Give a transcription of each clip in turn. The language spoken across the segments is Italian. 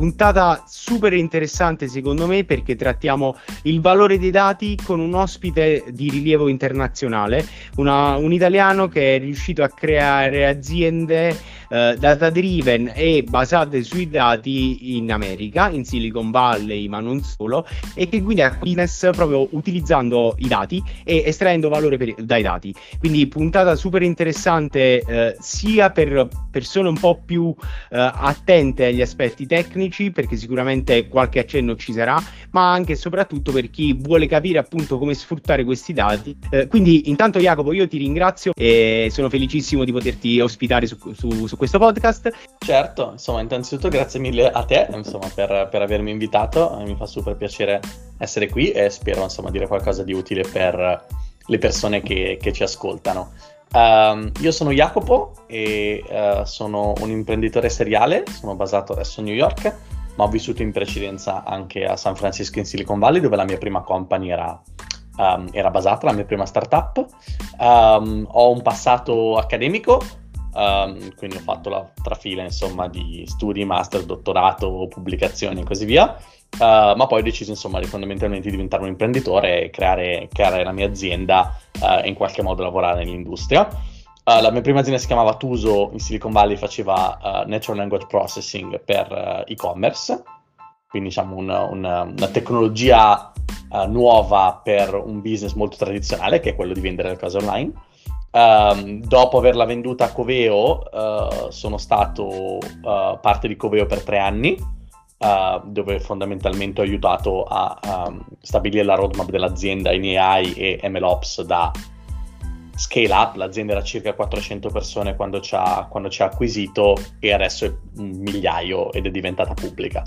puntata super interessante secondo me perché trattiamo il valore dei dati con un ospite di rilievo internazionale, una, un italiano che è riuscito a creare aziende eh, data driven e basate sui dati in America, in Silicon Valley, ma non solo, e che quindi ha business proprio utilizzando i dati e estraendo valore per, dai dati. Quindi puntata super interessante eh, sia per persone un po' più eh, attente agli aspetti tecnici, perché sicuramente qualche accenno ci sarà, ma anche e soprattutto per chi vuole capire appunto come sfruttare questi dati. Eh, quindi intanto Jacopo io ti ringrazio e sono felicissimo di poterti ospitare su, su, su questo podcast. Certo, insomma, innanzitutto grazie mille a te insomma, per, per, avermi invitato, mi fa super piacere essere qui e spero insomma dire qualcosa di utile per le persone che, che ci ascoltano. Um, io sono Jacopo e uh, sono un imprenditore seriale, sono basato adesso a New York, ma ho vissuto in precedenza anche a San Francisco in Silicon Valley dove la mia prima company era, um, era basata, la mia prima startup. Um, ho un passato accademico, Um, quindi ho fatto la trafila insomma di studi, master, dottorato, pubblicazioni e così via. Uh, ma poi ho deciso insomma di fondamentalmente diventare un imprenditore e creare, creare la mia azienda uh, e in qualche modo lavorare nell'industria. Uh, la mia prima azienda si chiamava Tuso in Silicon Valley, faceva Natural Language Processing per e-commerce, quindi diciamo una, una, una tecnologia nuova per un business molto tradizionale che è quello di vendere le cose online. Um, dopo averla venduta a Coveo, uh, sono stato uh, parte di Coveo per tre anni, uh, dove fondamentalmente ho aiutato a um, stabilire la roadmap dell'azienda in AI e MLOps da scale up. L'azienda era circa 400 persone quando ci ha, quando ci ha acquisito e adesso è un migliaio ed è diventata pubblica.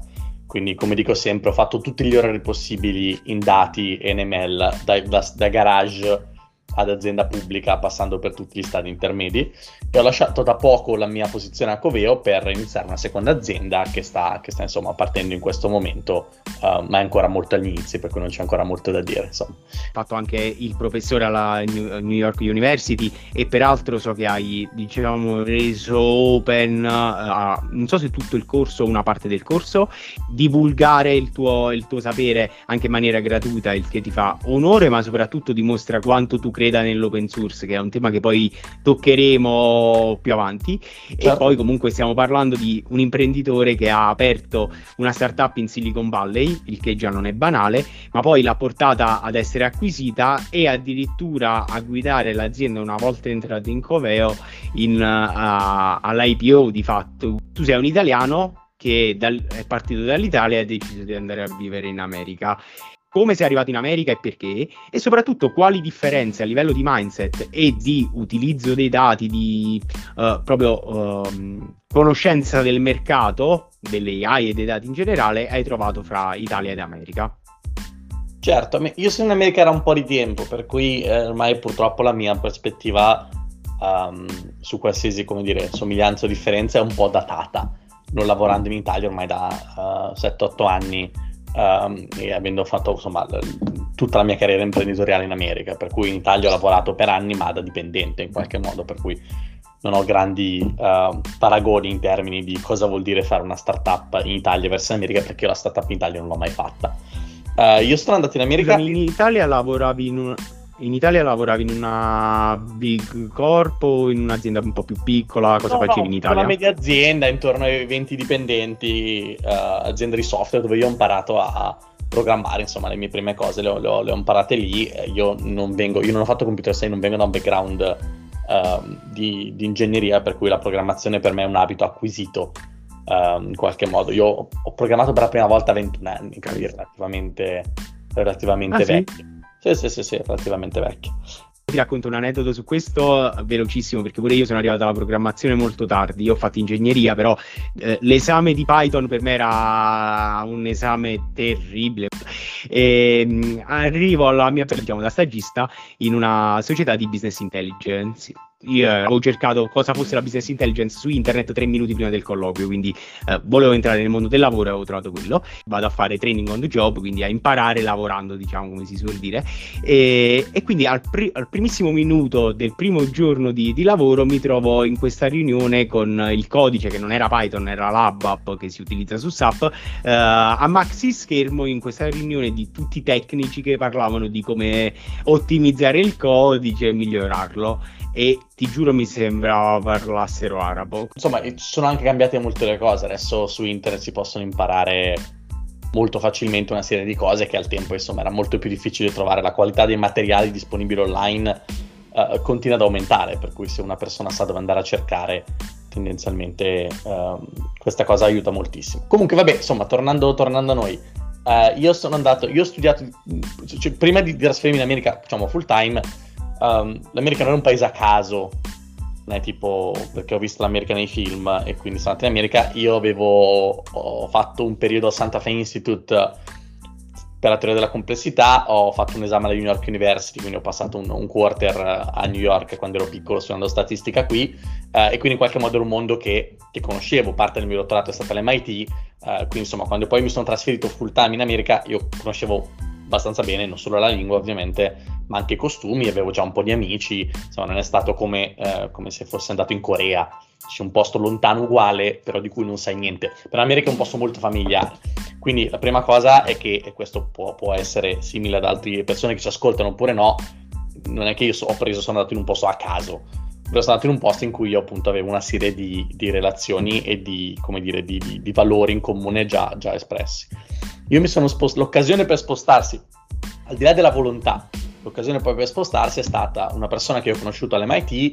Quindi, come dico sempre, ho fatto tutti gli orari possibili in dati e in ML, da, da, da garage ad azienda pubblica passando per tutti gli stadi intermedi e ho lasciato da poco la mia posizione a Coveo per iniziare una seconda azienda che sta, che sta insomma partendo in questo momento uh, ma è ancora molto agli inizi per cui non c'è ancora molto da dire insomma. Fatto anche il professore alla New York University e peraltro so che hai diciamo reso open uh, non so se tutto il corso o una parte del corso divulgare il tuo, il tuo sapere anche in maniera gratuita il che ti fa onore ma soprattutto dimostra quanto tu credi creda nell'open source, che è un tema che poi toccheremo più avanti. Certo. E poi comunque stiamo parlando di un imprenditore che ha aperto una startup in Silicon Valley, il che già non è banale, ma poi l'ha portata ad essere acquisita e addirittura a guidare l'azienda una volta entrata in Coveo in, uh, all'IPO di fatto. Tu sei un italiano che dal, è partito dall'Italia e ha deciso di andare a vivere in America come sei arrivato in America e perché, e soprattutto quali differenze a livello di mindset e di utilizzo dei dati, di uh, proprio uh, conoscenza del mercato, delle AI e dei dati in generale, hai trovato fra Italia ed America. Certo, io sono in America da un po' di tempo, per cui eh, ormai purtroppo la mia prospettiva um, su qualsiasi, come dire, somiglianza o differenza è un po' datata. Non lavorando in Italia ormai da uh, eh, 7-8 anni um, e avendo fatto insomma tutta la mia carriera imprenditoriale in America, per cui in Italia ho lavorato per anni ma da dipendente in qualche modo, per cui non ho grandi uh, paragoni in termini di cosa vuol dire fare una startup in Italia verso l'America, perché la startup in Italia non l'ho mai fatta. Uh, io sono andato in America. in Italia lavoravi in un, in Italia lavoravi in una big corp o in un'azienda un po' più piccola? Cosa no, facevi no, in Italia? Una media azienda intorno ai 20 dipendenti, uh, azienda di software dove io ho imparato a programmare, insomma, le mie prime cose le ho, le ho, le ho imparate lì. Io non, vengo, io non ho fatto computer science, non vengo da un background uh, di, di, ingegneria, per cui la programmazione per me è un abito acquisito. Uh, in qualche modo io ho, ho, programmato per la prima volta a 21 anni, quindi relativamente, relativamente ah, vecchio. Sì? Sì, sì, sì, sì, relativamente vecchio. Ti racconto un aneddoto su questo velocissimo perché pure io sono arrivato alla programmazione molto tardi. Io ho fatto ingegneria, però eh, l'esame di Python per me era un esame terribile. E, mh, arrivo alla mia diciamo da stagista in una società di business intelligence io avevo cercato cosa fosse la business intelligence su internet tre minuti prima del colloquio, quindi eh, volevo entrare nel mondo del lavoro e avevo trovato quello. Vado a fare training on the job, quindi a imparare lavorando, diciamo come si suol dire. E, e quindi al, pri- al, primissimo minuto del primo giorno di, di, lavoro mi trovo in questa riunione con il codice che non era Python, era l'ABAP che si utilizza su SAP, eh, a maxi schermo in questa riunione di tutti i tecnici che parlavano di come ottimizzare il codice e migliorarlo e ti giuro mi sembrava parlassero arabo. Insomma, sono anche cambiate molte le cose, adesso su internet si possono imparare molto facilmente una serie di cose che al tempo insomma era molto più difficile trovare, la qualità dei materiali disponibili online uh, continua ad aumentare, per cui se una persona sa dove andare a cercare tendenzialmente uh, questa cosa aiuta moltissimo. Comunque vabbè, insomma, tornando, tornando a noi, uh, io sono andato, io ho studiato, cioè, prima di trasferirmi in America, diciamo full time, um, l'America non è un paese a caso, non tipo perché ho visto l'America nei film e quindi sono andato in America. Io avevo fatto un periodo al Santa Fe Institute per la teoria della complessità, ho fatto un esame alla New York University, quindi ho passato un, un quarter a New York quando ero piccolo studiando statistica qui eh, e quindi in qualche modo era un mondo che, che, conoscevo, parte del mio dottorato è stata l'MIT, eh, quindi insomma quando poi mi sono trasferito full time in America io conoscevo abbastanza bene non solo la lingua ovviamente, ma anche i costumi, avevo già un po' di amici, insomma non è stato come, eh, come se fosse andato in Corea, c'è un posto lontano uguale, però di cui non sai niente. Per l'America è un posto molto familiare. Quindi la prima cosa è che, e questo può, può essere simile ad altre persone che ci ascoltano oppure no, non è che io so, ho preso, sono andato in un posto a caso, però sono andato in un posto in cui io appunto avevo una serie di, di relazioni e di, come dire, di, di, valori in comune già, già espressi. Io mi sono spostato, l'occasione per spostarsi, al di là della volontà, l'occasione poi per spostarsi è stata una persona che ho conosciuto all'MIT,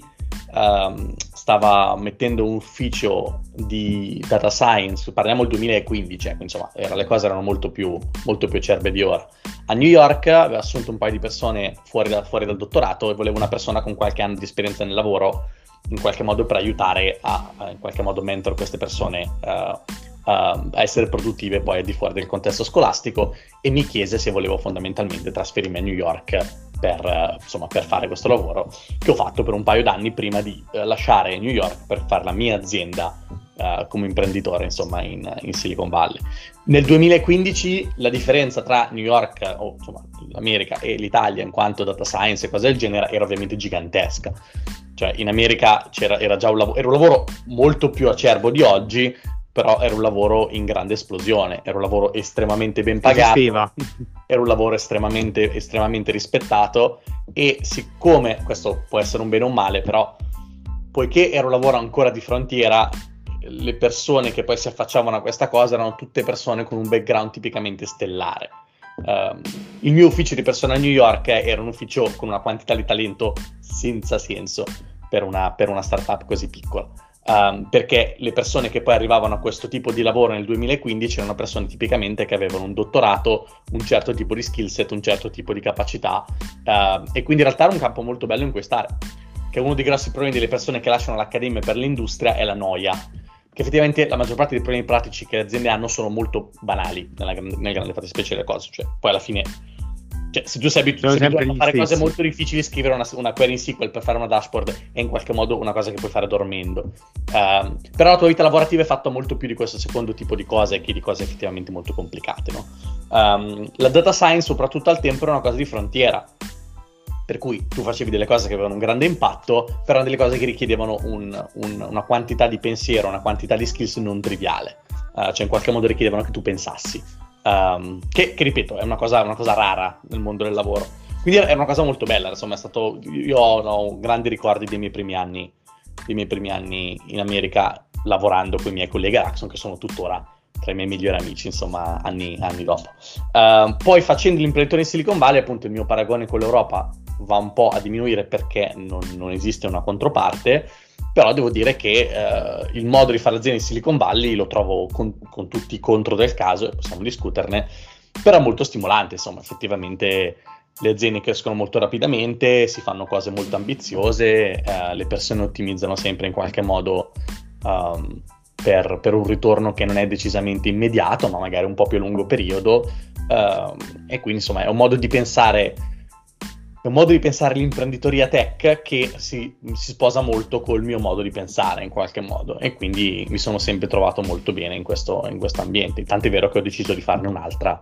um, stava mettendo un ufficio di data science, parliamo del 2015, ecco, insomma, era, le cose erano molto più, molto più acerbe di ora. A New York aveva assunto un paio di persone fuori, da, fuori dal dottorato e voleva una persona con qualche anno di esperienza nel lavoro in qualche modo per aiutare a, in qualche modo mentor queste persone uh, a essere produttive poi al di fuori del contesto scolastico e mi chiese se volevo fondamentalmente trasferirmi a New York per, uh, insomma, per fare questo lavoro che ho fatto per un paio d'anni prima di uh, lasciare New York per fare la mia azienda uh, come imprenditore insomma in, in, Silicon Valley. Nel 2015 la differenza tra New York o insomma l'America e l'Italia in quanto data science e cose del genere era ovviamente gigantesca. Cioè in America era già un, lav- era un lavoro molto più acerbo di oggi, però era un lavoro in grande esplosione, era un lavoro estremamente ben pagato, era un lavoro estremamente, estremamente rispettato e siccome, questo può essere un bene o un male, però poiché era un lavoro ancora di frontiera, le persone che poi si affacciavano a questa cosa erano tutte persone con un background tipicamente stellare. Um, il mio ufficio di persona a New York era un ufficio con una quantità di talento senza senso per una, per una startup così piccola um, perché le persone che poi arrivavano a questo tipo di lavoro nel 2015 erano persone tipicamente che avevano un dottorato, un certo tipo di skill set, un certo tipo di capacità uh, e quindi in realtà era un campo molto bello in cui stare, che uno dei grossi problemi delle persone che lasciano l'accademia per l'industria è la noia, che effettivamente la maggior parte dei problemi pratici che le aziende hanno sono molto banali nella, nel grande fattispecie delle cose, cioè poi alla fine cioè, se tu sei abituato a fare cose molto difficili, scrivere una, una, query in SQL per fare una dashboard è in qualche modo una cosa che puoi fare dormendo. Uh, però la tua vita lavorativa è fatta molto più di questo secondo tipo di cose che di cose effettivamente molto complicate. No? Um, la data science, soprattutto al tempo, era una cosa di frontiera. Per cui tu facevi delle cose che avevano un grande impatto, però erano delle cose che richiedevano un, un, una quantità di pensiero, una quantità di skills non triviale. Uh, cioè, in qualche modo richiedevano che tu pensassi. Um, che, che, ripeto, è una cosa, una cosa, rara nel mondo del lavoro. Quindi è una cosa molto bella, insomma, stato, io ho, grandi ricordi dei miei primi anni, miei primi anni in America lavorando con i miei colleghi Axon, che sono tuttora tra i miei migliori amici, insomma, anni, anni dopo. Uh, poi facendo l'imprenditore in Silicon Valley, appunto, il mio paragone con l'Europa va un po' a diminuire perché non, non esiste una controparte però devo dire che eh, il modo di fare azienda in Silicon Valley lo trovo con, con, tutti i contro del caso e possiamo discuterne, però è molto stimolante, insomma, effettivamente le aziende crescono molto rapidamente, si fanno cose molto ambiziose, eh, le persone ottimizzano sempre in qualche modo um, per, per, un ritorno che non è decisamente immediato, ma magari un po' più a lungo periodo, uh, e quindi insomma è un modo di pensare è un modo di pensare l'imprenditoria tech che si, si, sposa molto col mio modo di pensare in qualche modo. E quindi mi sono sempre trovato molto bene in questo, in questo ambiente, tant'è vero che ho deciso di farne un'altra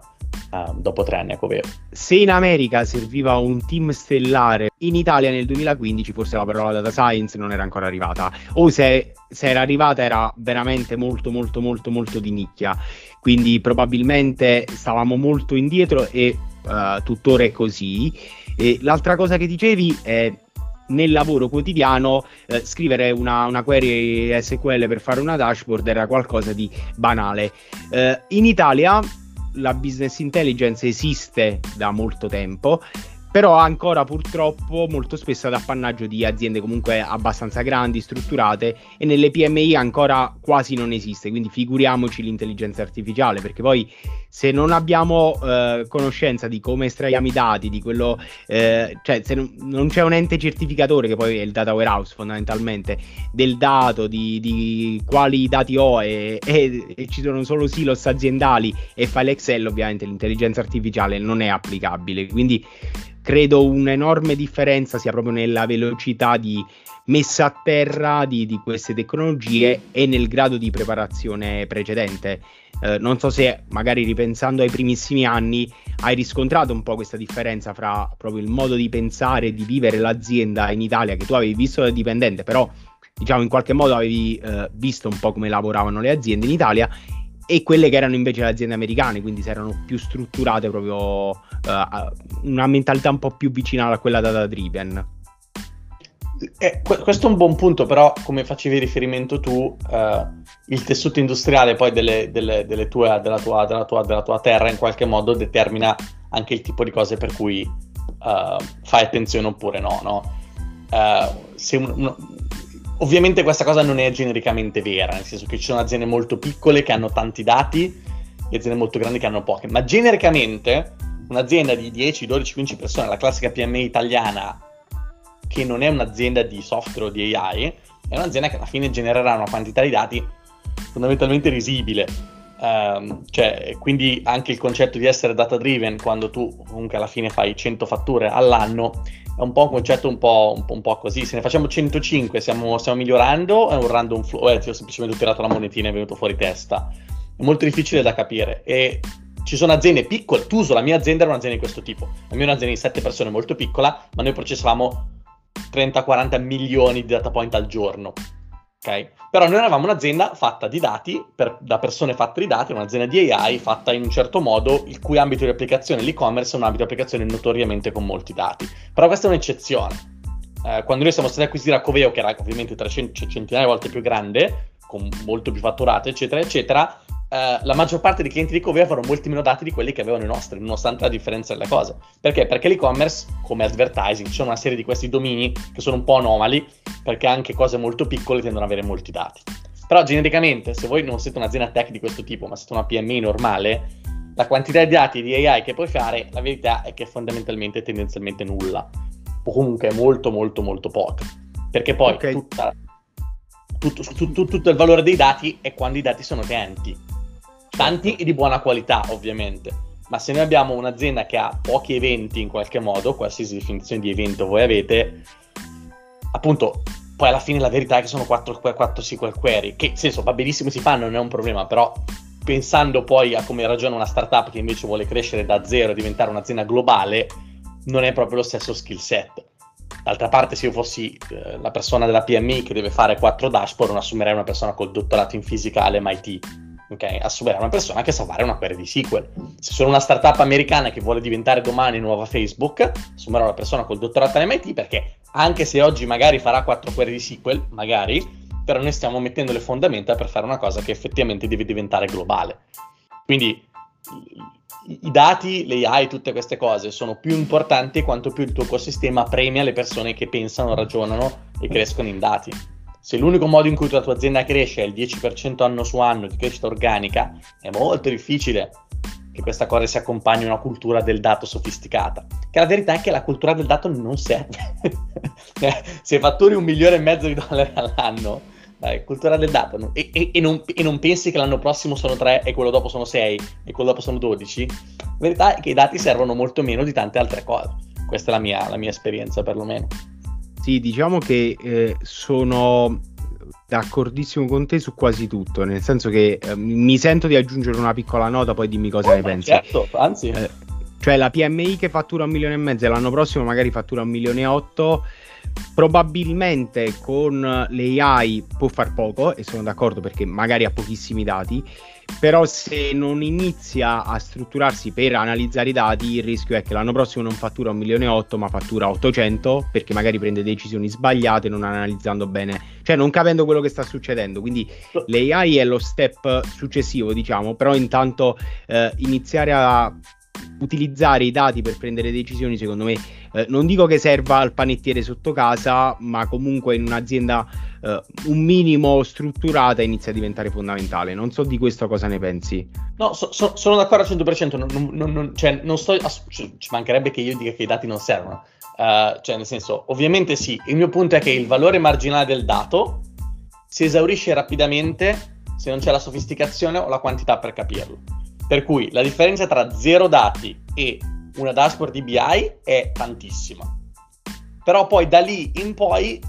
uh, dopo tre anni a Covero. Se in America serviva un team stellare, in Italia nel 2015 forse la parola data science non era ancora arrivata. O se, se era arrivata era veramente molto molto molto molto di nicchia, quindi probabilmente stavamo molto indietro e uh, tuttora è così e l'altra cosa che dicevi è nel lavoro quotidiano eh, scrivere una, una, query SQL per fare una dashboard era qualcosa di banale. Eh, in Italia la business intelligence esiste da molto tempo però ancora purtroppo molto spesso ad appannaggio di aziende comunque abbastanza grandi, strutturate e nelle PMI ancora quasi non esiste, quindi figuriamoci l'intelligenza artificiale, perché poi se non abbiamo eh, conoscenza di come estraiamo i dati, di quello, eh, cioè se non, non, c'è un ente certificatore che poi è il data warehouse fondamentalmente, del dato, di, di quali dati ho e, e, e ci sono solo silos aziendali e file Excel, ovviamente l'intelligenza artificiale non è applicabile, quindi credo un'enorme differenza sia proprio nella velocità di messa a terra di, di queste tecnologie e nel grado di preparazione precedente. Eh, non so se magari ripensando ai primissimi anni hai riscontrato un po' questa differenza fra proprio il modo di pensare e di vivere l'azienda in Italia che tu avevi visto da dipendente, però diciamo in qualche modo avevi eh, visto un po' come lavoravano le aziende in Italia e quelle che erano invece le aziende americane, quindi si erano più strutturate proprio uh, una mentalità un po' più vicina a quella data driven. Eh, questo è un buon punto, però come facevi riferimento tu, uh, il tessuto industriale poi delle, delle, delle tue, della, tua, della, tua, della, tua, terra in qualche modo determina anche il tipo di cose per cui uh, fai attenzione oppure no. no? se un, un, Ovviamente questa cosa non è genericamente vera, nel senso che ci sono aziende molto piccole che hanno tanti dati e aziende molto grandi che hanno poche, ma genericamente un'azienda di 10, 12, 15 persone, la classica PMI italiana, che non è un'azienda di software o di AI, è un'azienda che alla fine genererà una quantità di dati fondamentalmente risibile. Um, cioè, quindi anche il concetto di essere data driven quando tu comunque alla fine fai 100 fatture all'anno è un po' un concetto un po', un po', un po così. Se ne facciamo 105, stiamo, stiamo migliorando, è un random flow, eh, ti ho semplicemente tirato la monetina e è venuto fuori testa. È molto difficile da capire e ci sono aziende piccole, Tuso, la mia azienda era un'azienda di questo tipo, la mia è un'azienda di 7 persone molto piccola, ma noi processavamo 30-40 milioni di data point al giorno ok? Però noi eravamo un'azienda fatta di dati, per, da persone fatte di dati, un'azienda di AI fatta in un certo modo, il cui ambito di applicazione, l'e-commerce, è un ambito di applicazione notoriamente con molti dati. Però questa è un'eccezione. Eh, quando noi siamo stati acquisiti da Coveo, che era ovviamente 300, centinaia di volte più grande, con molto più fatturato, eccetera, eccetera, Uh, la maggior parte dei clienti di Coveo avevano molti meno dati di quelli che avevano i nostri, nonostante la differenza delle cose. Perché? Perché l'e-commerce, come advertising, sono una serie di questi domini che sono un po' anomali, perché anche cose molto piccole tendono ad avere molti dati. Però genericamente, se voi non siete un'azienda tech di questo tipo, ma siete una PMI normale, la quantità di dati di AI che puoi fare, la verità è che è fondamentalmente tendenzialmente nulla. O comunque molto molto molto poca. Perché poi okay. tutta, tutto, tutto, tutto il valore dei dati è quando i dati sono utenti tanti e di buona qualità ovviamente, ma se noi abbiamo un'azienda che ha pochi eventi in qualche modo, qualsiasi definizione di evento voi avete, appunto, poi alla fine la verità è che sono 4, 4 SQL query, che nel senso va benissimo si fanno, non è un problema, però pensando poi a come ragiona una startup che invece vuole crescere da zero e diventare un'azienda globale, non è proprio lo stesso skill set. D'altra parte, se io fossi eh, la persona della PMI che deve fare 4 dashboard, non assumerei una persona col dottorato in fisica all'MIT ok? Assumere una persona che sa fare una query di SQL. Se sono una startup americana che vuole diventare domani nuova Facebook, assumerò una persona col dottorato all'MIT perché anche se oggi magari farà quattro query di SQL, magari, però noi stiamo mettendo le fondamenta per fare una cosa che effettivamente deve diventare globale. Quindi i dati, le AI, tutte queste cose sono più importanti quanto più il tuo ecosistema premia le persone che pensano, ragionano e crescono in dati. Se l'unico modo in cui la tua azienda cresce è il 10% anno su anno di crescita organica, è molto difficile che questa cosa si accompagni a una cultura del dato sofisticata. Che la verità è che la cultura del dato non serve. Se fatturi un milione e mezzo di dollari all'anno, dai, cultura del dato, e, e, e, non, e, non, pensi che l'anno prossimo sono 3 e quello dopo sono 6 e quello dopo sono 12, la verità è che i dati servono molto meno di tante altre cose. questa è la mia, la mia esperienza perlomeno. Sì, diciamo che eh, sono d'accordissimo con te su quasi tutto, nel senso che eh, mi sento di aggiungere una piccola nota, poi dimmi cosa oh, ne pensi. Certo, anzi. Eh, cioè la PMI che fattura un milione e mezzo e l'anno prossimo magari fattura un milione e otto, probabilmente con l'AI può far poco, e sono d'accordo perché magari ha pochissimi dati, però se non inizia a strutturarsi per analizzare i dati il rischio è che l'anno prossimo non fattura un milione e otto ma fattura 800 perché magari prende decisioni sbagliate non analizzando bene cioè non capendo quello che sta succedendo. Quindi l'AI è lo step successivo diciamo però intanto eh, iniziare a utilizzare i dati per prendere decisioni secondo me eh, non dico che serva al panettiere sotto casa ma comunque in un'azienda uh, un minimo strutturata inizia a diventare fondamentale. Non so di questo cosa ne pensi. No, so, so, sono d'accordo al 100%, non, non, non, cioè, non sto, ci mancherebbe che io dica che i dati non servono. Uh, cioè, nel senso, ovviamente sì, il mio punto è che il valore marginale del dato si esaurisce rapidamente se non c'è la sofisticazione o la quantità per capirlo. Per cui la differenza tra zero dati e una dashboard di BI è tantissima. Però poi da lì in poi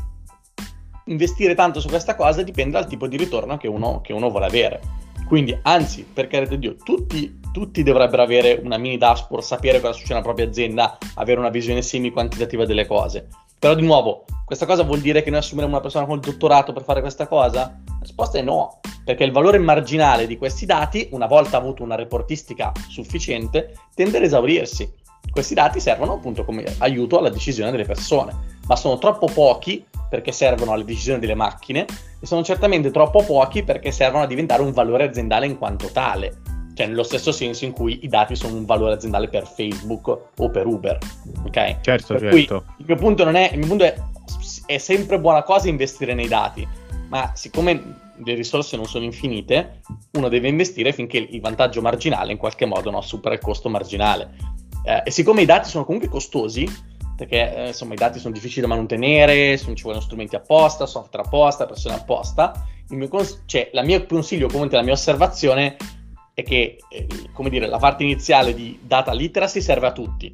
investire tanto su questa cosa dipende dal tipo di ritorno che uno, che uno vuole avere. Quindi, anzi, per carità di Dio, tutti, tutti, dovrebbero avere una mini dashboard, sapere cosa succede nella propria azienda, avere una visione semi-quantitativa delle cose. Però, di nuovo, questa cosa vuol dire che noi assumeremo una persona con il dottorato per fare questa cosa? La risposta è no, perché il valore marginale di questi dati, una volta avuto una reportistica sufficiente, tende ad esaurirsi. Questi dati servono appunto come aiuto alla decisione delle persone, ma sono troppo pochi perché servono alle decisioni delle macchine e sono certamente troppo pochi perché servono a diventare un valore aziendale in quanto tale. Cioè, nello stesso senso in cui i dati sono un valore aziendale per Facebook o per Uber. Ok? Certo, per certo. il mio punto non è. Il mio punto è, è sempre buona cosa investire nei dati, ma siccome le risorse non sono infinite, uno deve investire finché il vantaggio marginale in qualche modo no, supera il costo marginale. Eh, e siccome i dati sono comunque costosi, perché eh, insomma i dati sono difficili da mantenere, sono, ci vogliono strumenti apposta, software apposta, persone apposta. Il mio, cons- cioè, la mia consiglio, comunque la mia osservazione è che, eh, come dire, la parte iniziale di data literacy serve a tutti.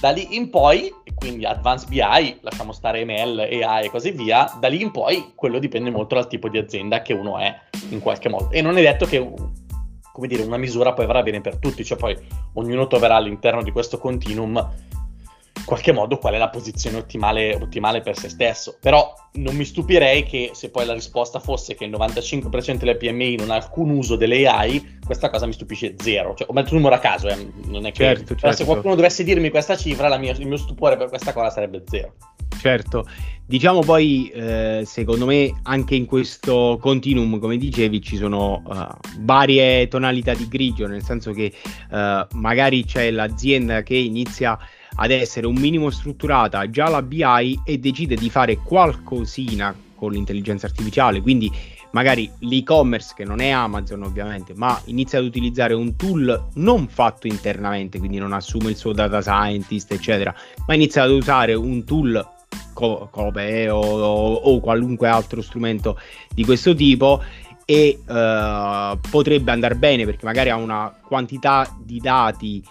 Da lì in poi, quindi advanced BI, lasciamo stare ML, AI e così via, da lì in poi quello dipende molto dal tipo di azienda che uno è in qualche modo. E non è detto che, come dire, una misura poi avrà bene per tutti, cioè poi ognuno troverà all'interno di questo continuum qualche modo qual è la posizione ottimale, ottimale, per se stesso. Però non mi stupirei che se poi la risposta fosse che il 95% delle PMI non ha alcun uso delle AI, questa cosa mi stupisce zero. Cioè, ho messo un numero a caso, eh, non è che... Certo, certo. se qualcuno dovesse dirmi questa cifra, mia, il mio stupore per questa cosa sarebbe zero. Certo, diciamo poi, eh, secondo me, anche in questo continuum, come dicevi, ci sono uh, varie tonalità di grigio, nel senso che uh, magari c'è l'azienda che inizia ad essere un minimo strutturata già la BI e decide di fare qualcosina con l'intelligenza artificiale, quindi magari l'e-commerce che non è Amazon ovviamente, ma inizia ad utilizzare un tool non fatto internamente, quindi non assume il suo data scientist, eccetera, ma inizia ad usare un tool co- come o, o, o, qualunque altro strumento di questo tipo e uh, potrebbe andare bene perché magari ha una quantità di dati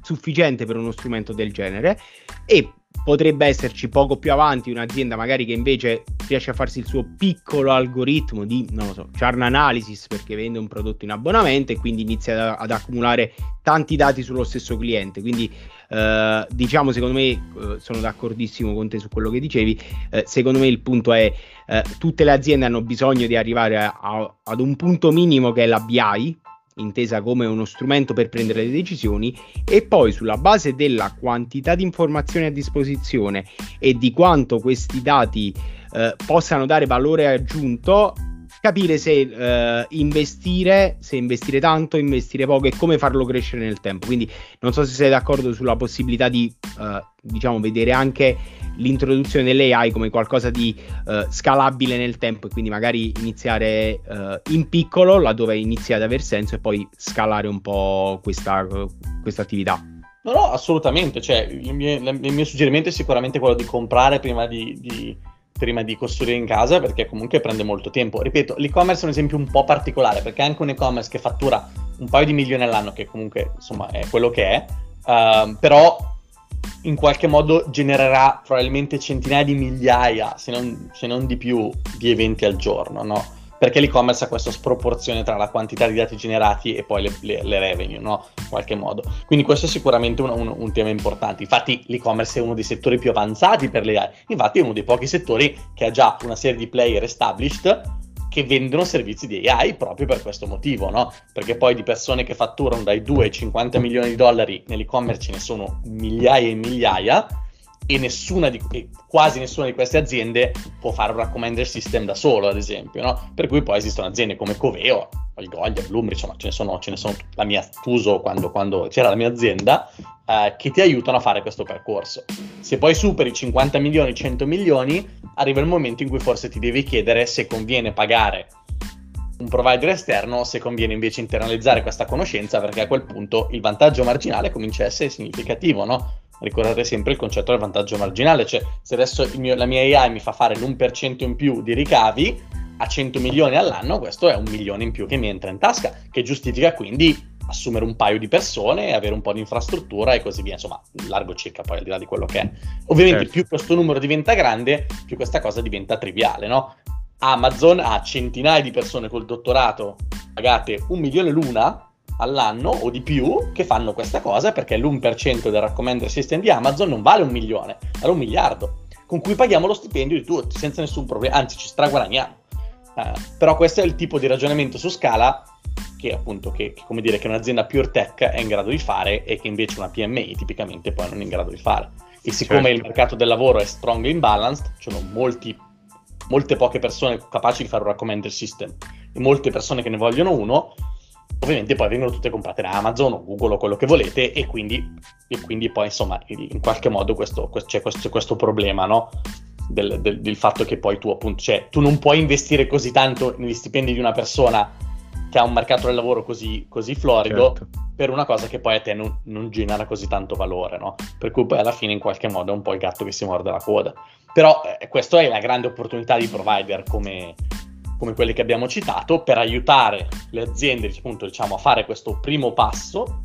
sufficiente per uno strumento del genere e potrebbe esserci poco più avanti un'azienda magari che invece riesce a farsi il suo piccolo algoritmo di, non lo so, churn analysis perché vende un prodotto in abbonamento e quindi inizia ad accumulare tanti dati sullo stesso cliente. Quindi eh, diciamo, secondo me, eh, sono d'accordissimo con te su quello che dicevi, eh, secondo me il punto è eh, tutte le aziende hanno bisogno di arrivare a, a, ad un punto minimo che è la BI, intesa come uno strumento per prendere le decisioni, e poi sulla base della quantità di informazioni a disposizione e di quanto questi dati eh, possano dare valore aggiunto, capire se eh, investire, se investire tanto, investire poco e come farlo crescere nel tempo. Quindi non so se sei d'accordo sulla possibilità di eh, diciamo vedere anche l'introduzione dell'AI come qualcosa di uh, scalabile nel tempo e quindi magari iniziare uh, in piccolo laddove inizia ad aver senso e poi scalare un po' questa, questa attività. No, no, assolutamente. Cioè, il, mio, il, mio, suggerimento è sicuramente quello di comprare prima di, di, prima di, costruire in casa perché comunque prende molto tempo. Ripeto, l'e-commerce è un esempio un po' particolare perché anche un e-commerce che fattura un paio di milioni all'anno, che comunque insomma è quello che è, uh, però in qualche modo genererà probabilmente centinaia di migliaia, se non, se non di più, di eventi al giorno, no? Perché l'e-commerce ha questa sproporzione tra la quantità di dati generati e poi le, le, le revenue, no? In qualche modo. Quindi questo è sicuramente un, un, un, tema importante. Infatti l'e-commerce è uno dei settori più avanzati per le AI, infatti è uno dei pochi settori che ha già una serie di player established che vendono servizi di AI proprio per questo motivo, no? Perché poi di persone che fatturano dai 2 ai 50 milioni di dollari nell'e-commerce ce ne sono migliaia e migliaia e, nessuna di, e quasi nessuna di queste aziende può fare un recommender system da solo, ad esempio, no? Per cui poi esistono aziende come Coveo, Algoglia, Bloomberg, insomma ce ne sono, ce ne sono la mia uso quando, quando c'era la mia azienda, eh, che ti aiutano a fare questo percorso. Se poi superi 50 milioni, 100 milioni, arriva il momento in cui forse ti devi chiedere se conviene pagare un provider esterno se conviene invece internalizzare questa conoscenza perché a quel punto il vantaggio marginale comincia a essere significativo, no? Ricordate sempre il concetto del vantaggio marginale, cioè se adesso mio, la mia AI mi fa fare l'1% in più di ricavi a 100 milioni all'anno, questo è un milione in più che mi entra in tasca, che giustifica quindi assumere un paio di persone, avere un po' di infrastruttura e così via, insomma, largo circa poi al di là di quello che è. Ovviamente certo. più questo numero diventa grande, più questa cosa diventa triviale, no? Amazon ha centinaia di persone col dottorato pagate un milione l'una all'anno o di più che fanno questa cosa perché l'1% del recommender system di Amazon non vale un milione, vale un miliardo, con cui paghiamo lo stipendio di tutti senza nessun problema, anzi ci straguadagniamo. Eh, però questo è il tipo di ragionamento su scala che appunto che, che, come dire, che un'azienda pure tech è in grado di fare e che invece una PMI tipicamente poi non è in grado di fare. E siccome certo. il mercato del lavoro è strong e imbalanced, ci sono molti, molte poche persone capaci di fare un recommender system e molte persone che ne vogliono uno, ovviamente poi vengono tutte comprate da Amazon o Google o quello che volete e quindi, e quindi poi insomma in qualche modo questo, questo, c'è questo, questo problema no? del, del, del, fatto che poi tu appunto cioè tu non puoi investire così tanto negli stipendi di una persona che ha un mercato del lavoro così, così florido certo. per una cosa che poi a te non, non genera così tanto valore no? per cui poi alla fine in qualche modo è un po' il gatto che si morde la coda però eh, questa è la grande opportunità di provider come, come quelli che abbiamo citato, per aiutare le aziende appunto, diciamo, a fare questo primo passo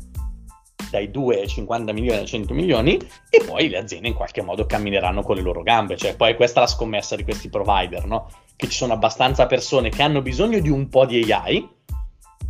dai 2 ai 50 milioni ai 100 milioni e poi le aziende in qualche modo cammineranno con le loro gambe, cioè poi questa è la scommessa di questi provider, no? che ci sono abbastanza persone che hanno bisogno di un po' di AI,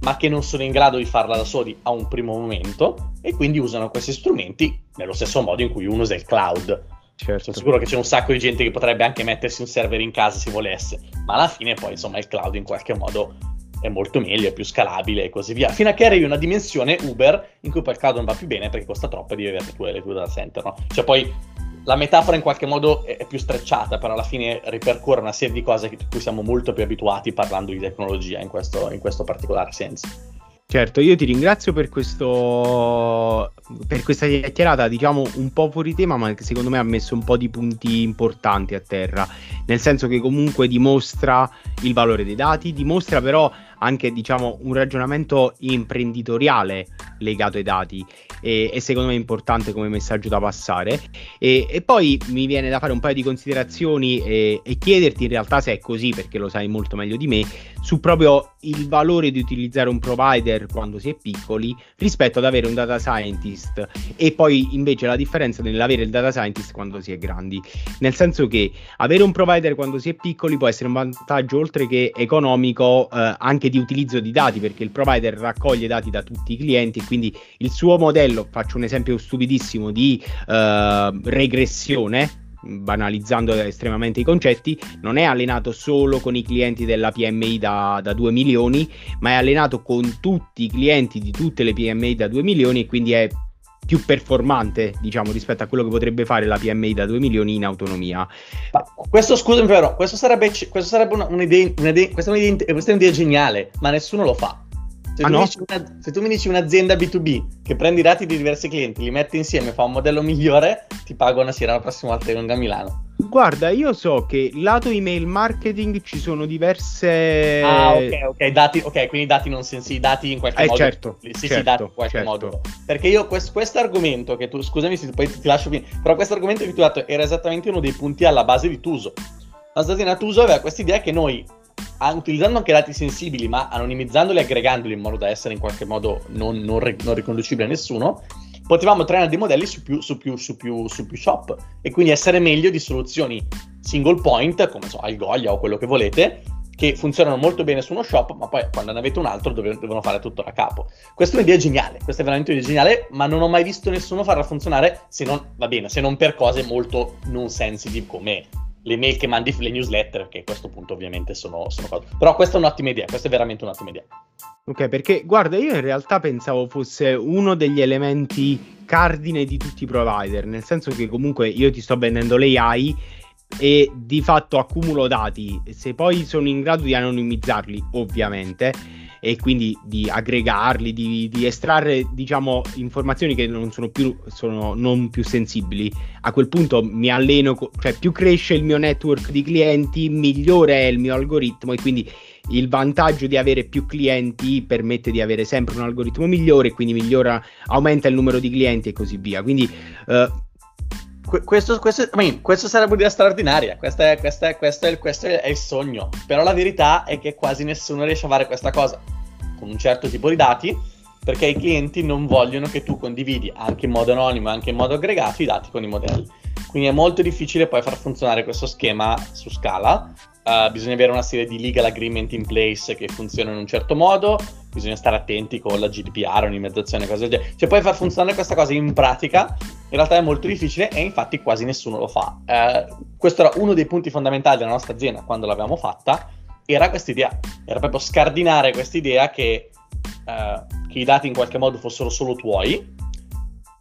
ma che non sono in grado di farla da soli a un primo momento e quindi usano questi strumenti nello stesso modo in cui uno usa il cloud. Certo. Sono sicuro che c'è un sacco di gente che potrebbe anche mettersi un server in casa se volesse, ma alla fine poi insomma il cloud in qualche modo è molto meglio, è più scalabile e così via. Fino a che arrivi una dimensione Uber in cui poi il cloud non va più bene perché costa troppo e devi avere tue, le tue data center, no? Cioè poi la metafora in qualche modo è, più strecciata, però alla fine ripercorre una serie di cose a cui siamo molto più abituati parlando di tecnologia in questo, in questo particolare senso. Certo, io ti ringrazio per, questo, per questa chiacchierata, diciamo un po' fuori tema, ma che secondo me ha messo un po' di punti importanti a terra, nel senso che comunque dimostra il valore dei dati, dimostra però anche diciamo un ragionamento imprenditoriale legato ai dati. E, e secondo me è importante come messaggio da passare. E, e, poi mi viene da fare un paio di considerazioni e, e chiederti in realtà se è così perché lo sai molto meglio di me su proprio il valore di utilizzare un provider quando si è piccoli rispetto ad avere un data scientist. E poi invece la differenza nell'avere il data scientist quando si è grandi. Nel senso che avere un provider quando si è piccoli può essere un vantaggio oltre che economico eh, anche di utilizzo di dati perché il provider raccoglie dati da tutti i clienti e quindi il suo modello faccio un esempio stupidissimo di eh, regressione banalizzando estremamente i concetti, non è allenato solo con i clienti della PMI da, da 2 milioni, ma è allenato con tutti i clienti di tutte le PMI da 2 milioni e quindi è più performante, diciamo, rispetto a quello che potrebbe fare la PMI da 2 milioni in autonomia. Ma questo, scusami, però, questo sarebbe, questo sarebbe una, un'idea, un'idea, questa, è un'idea, questa è un'idea geniale, ma nessuno lo fa. Se, ah, tu no? una, se, tu mi dici un'azienda B2B che prende i dati di diversi clienti, li mette insieme, fa un modello migliore, ti pago una sera la prossima volta che vengo a Milano. Guarda, io so che lato email marketing ci sono diverse. Ah, ok, ok, dati, ok, quindi dati non sensibili, dati in qualche eh, modo. Certo, sì, certo, sì, dati in qualche certo. modo. Perché io questo argomento che tu, scusami se poi ti, ti lascio finire, però questo argomento che tu hai dato era esattamente uno dei punti alla base di Tuso. La stazione Tuso aveva questa idea che noi utilizzando anche dati sensibili, ma anonimizzandoli e aggregandoli in modo da essere in qualche modo non, non, non riconducibili a nessuno, potevamo trainare dei modelli su più, su, più, su, più, su più, shop e quindi essere meglio di soluzioni single point, come so, Algolia o quello che volete, che funzionano molto bene su uno shop, ma poi quando ne avete un altro dove, devono fare tutto da capo. Questa è un'idea geniale, questa è veramente un'idea geniale, ma non ho mai visto nessuno farla funzionare se non, va bene, se non per cose molto non sensitive come le mail che mandi, le newsletter, che a questo punto ovviamente sono, sono cose. Però questa è un'ottima idea, questa è veramente un'ottima idea. Ok, perché guarda, io in realtà pensavo fosse uno degli elementi cardine di tutti i provider, nel senso che comunque io ti sto vendendo l'AI e di fatto accumulo dati, se poi sono in grado di anonimizzarli, ovviamente, e quindi di aggregarli, di, di, estrarre diciamo informazioni che non sono più, sono non più sensibili. A quel punto mi alleno, cioè più cresce il mio network di clienti, migliore è il mio algoritmo e quindi il vantaggio di avere più clienti permette di avere sempre un algoritmo migliore, quindi migliora, aumenta il numero di clienti e così via. Quindi uh, questo, questo, questo, sarebbe un'idea straordinaria, questo è, questo, è, questo, è, questo è il sogno, però la verità è che quasi nessuno riesce a fare questa cosa con un certo tipo di dati perché i clienti non vogliono che tu condividi anche in modo anonimo anche in modo aggregato i dati con i modelli. Quindi è molto difficile poi far funzionare questo schema su scala. Uh, bisogna avere una serie di legal agreement in place che funzionano in un certo modo, bisogna stare attenti con la GDPR, un'imitazione, cose del genere. Cioè, poi far funzionare questa cosa in pratica in realtà è molto difficile e infatti quasi nessuno lo fa. Uh, questo era uno dei punti fondamentali della nostra azienda quando l'abbiamo fatta era questa idea, era proprio scardinare questa idea che, uh, che, i dati in qualche modo fossero solo tuoi,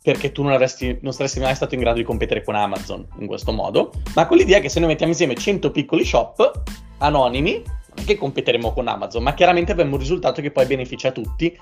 perché tu non, avresti, non saresti mai stato in grado di competere con Amazon in questo modo, ma con l'idea che se noi mettiamo insieme 100 piccoli shop anonimi, non è che competeremo con Amazon, ma chiaramente avremo un risultato che poi beneficia tutti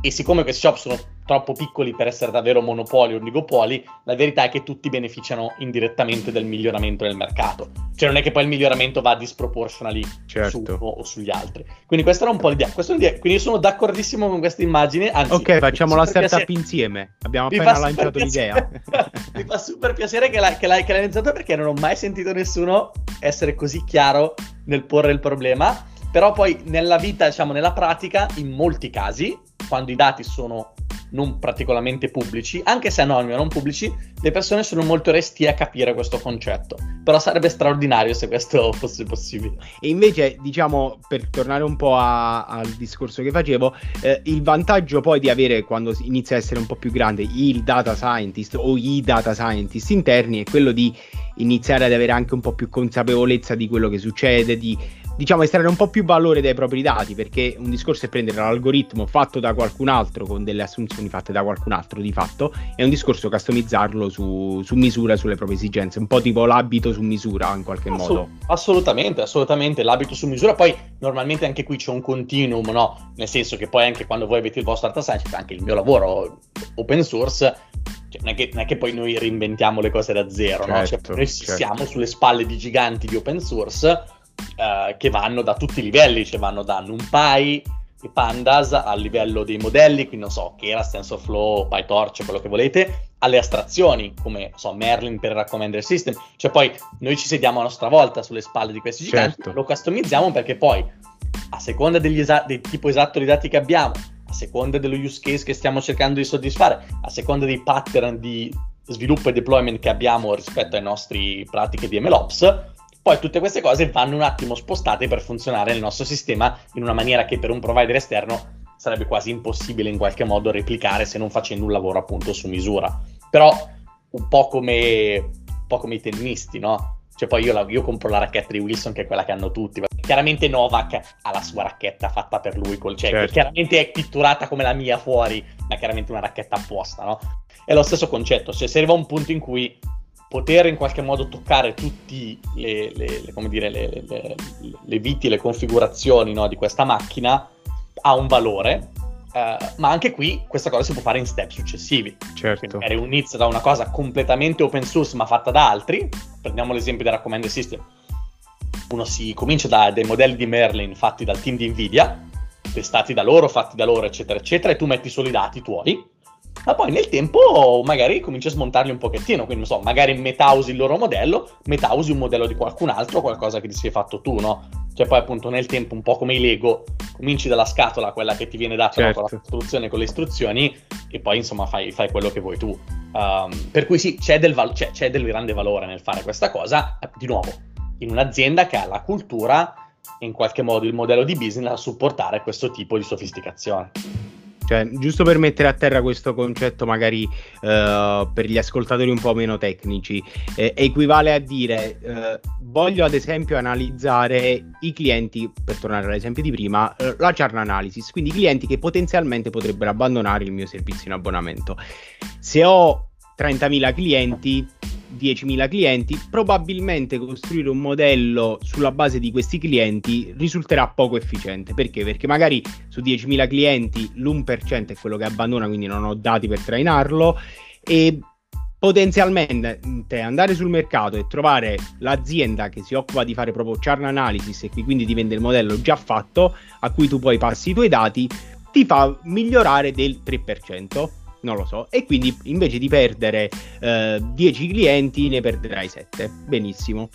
e siccome questi shop sono troppo piccoli per essere davvero monopoli o oligopoli, la verità è che tutti beneficiano indirettamente del miglioramento del mercato. Cioè non è che poi il miglioramento va disproportionally certo. su uno o sugli altri. Quindi questa era un po' l'idea. Quindi io sono d'accordissimo con questa immagine. Anzi, ok, facciamo la startup piacere. insieme. Abbiamo mi appena lanciato l'idea. mi fa super piacere che, l'hai, che, l'hai, che l'hai iniziato perché non ho mai sentito nessuno essere così chiaro nel porre il problema. Però poi nella vita, diciamo, nella pratica, in molti casi, quando i dati sono non particolarmente pubblici, anche se anonimi o non pubblici, le persone sono molto resti a capire questo concetto. Però sarebbe straordinario se questo fosse possibile. E invece, diciamo, per tornare un po' a, al discorso che facevo, eh, il vantaggio poi di avere quando inizia a essere un po' più grande il data scientist o i data scientist interni è quello di iniziare ad avere anche un po' più consapevolezza di quello che succede, di diciamo estrarre un po' più valore dai propri dati perché un discorso è prendere l'algoritmo fatto da qualcun altro con delle assunzioni fatte da qualcun altro di fatto è un discorso customizzarlo su, su misura sulle proprie esigenze un po' tipo l'abito su misura in qualche Assolut- modo assolutamente assolutamente l'abito su misura poi normalmente anche qui c'è un continuum no nel senso che poi anche quando voi avete il vostro data science anche il mio lavoro open source cioè, non, è che, non, è che, poi noi reinventiamo le cose da zero, certo, no? cioè, certo, noi certo. siamo sulle spalle di giganti di open source uh, che vanno da tutti i livelli, cioè vanno da NumPy e Pandas al livello dei modelli, quindi non so, che era TensorFlow, PyTorch, quello che volete, alle astrazioni, come so, Merlin per il Recommender System, cioè poi noi ci sediamo a nostra volta sulle spalle di questi giganti, certo. lo customizziamo perché poi a seconda degli esa- del tipo esatto di dati che abbiamo, a seconda dello use case che stiamo cercando di soddisfare, a seconda dei pattern di sviluppo e deployment che abbiamo rispetto ai nostri pratiche di MLOps, poi tutte queste cose vanno un attimo spostate per funzionare nel nostro sistema in una maniera che per un provider esterno sarebbe quasi impossibile in qualche modo replicare se non facendo un lavoro appunto su misura. Però un po' come, un po come i tennisti, no? Cioè poi io, la, io, compro la racchetta di Wilson che è quella che hanno tutti. Chiaramente Novak ha la sua racchetta fatta per lui, col, cioè certo. chiaramente è pitturata come la mia fuori, ma chiaramente una racchetta apposta, no? È lo stesso concetto, cioè se arriva un punto in cui poter in qualche modo toccare tutte le, le, le, dire, le, viti, le configurazioni no, di questa macchina ha un valore, eh, ma anche qui questa cosa si può fare in step successivi. Certo. Quindi magari inizia da una cosa completamente open source ma fatta da altri, prendiamo l'esempio del Recommender System, uno si comincia da dei modelli di Merlin fatti dal team di Nvidia, testati da loro, fatti da loro, eccetera, eccetera, e tu metti solo i dati tuoi, ma poi nel tempo magari cominci a smontarli un pochettino, quindi non so, magari metà usi il loro modello, metà usi un modello di qualcun altro, qualcosa che ti sei fatto tu, no? Cioè poi appunto nel tempo, un po' come i Lego, cominci dalla scatola, quella che ti viene data certo. no, con la certo. costruzione, con le istruzioni, e poi insomma fai, fai quello che vuoi tu. Um, per cui sì, c'è del, val- c'è, c'è del grande valore nel fare questa cosa, di nuovo, in un'azienda che ha la cultura in qualche modo il modello di business a supportare questo tipo di sofisticazione. Cioè, giusto per mettere a terra questo concetto, magari uh, per gli ascoltatori un po' meno tecnici, eh, equivale a dire: uh, voglio ad esempio analizzare i clienti, per tornare all'esempio di prima, uh, la churn analysis, quindi clienti che potenzialmente potrebbero abbandonare il mio servizio in abbonamento. Se ho 30.000 clienti, 10.000 clienti, probabilmente costruire un modello sulla base di questi clienti risulterà poco efficiente. Perché? Perché magari su 10.000 clienti l'1% è quello che abbandona, quindi non ho dati per trainarlo e potenzialmente andare sul mercato e trovare l'azienda che si occupa di fare proprio churn analysis e quindi ti vende il modello già fatto a cui tu poi passi i tuoi dati ti fa migliorare del 3% non lo so. E quindi invece di perdere eh, 10 clienti ne perderai 7. Benissimo.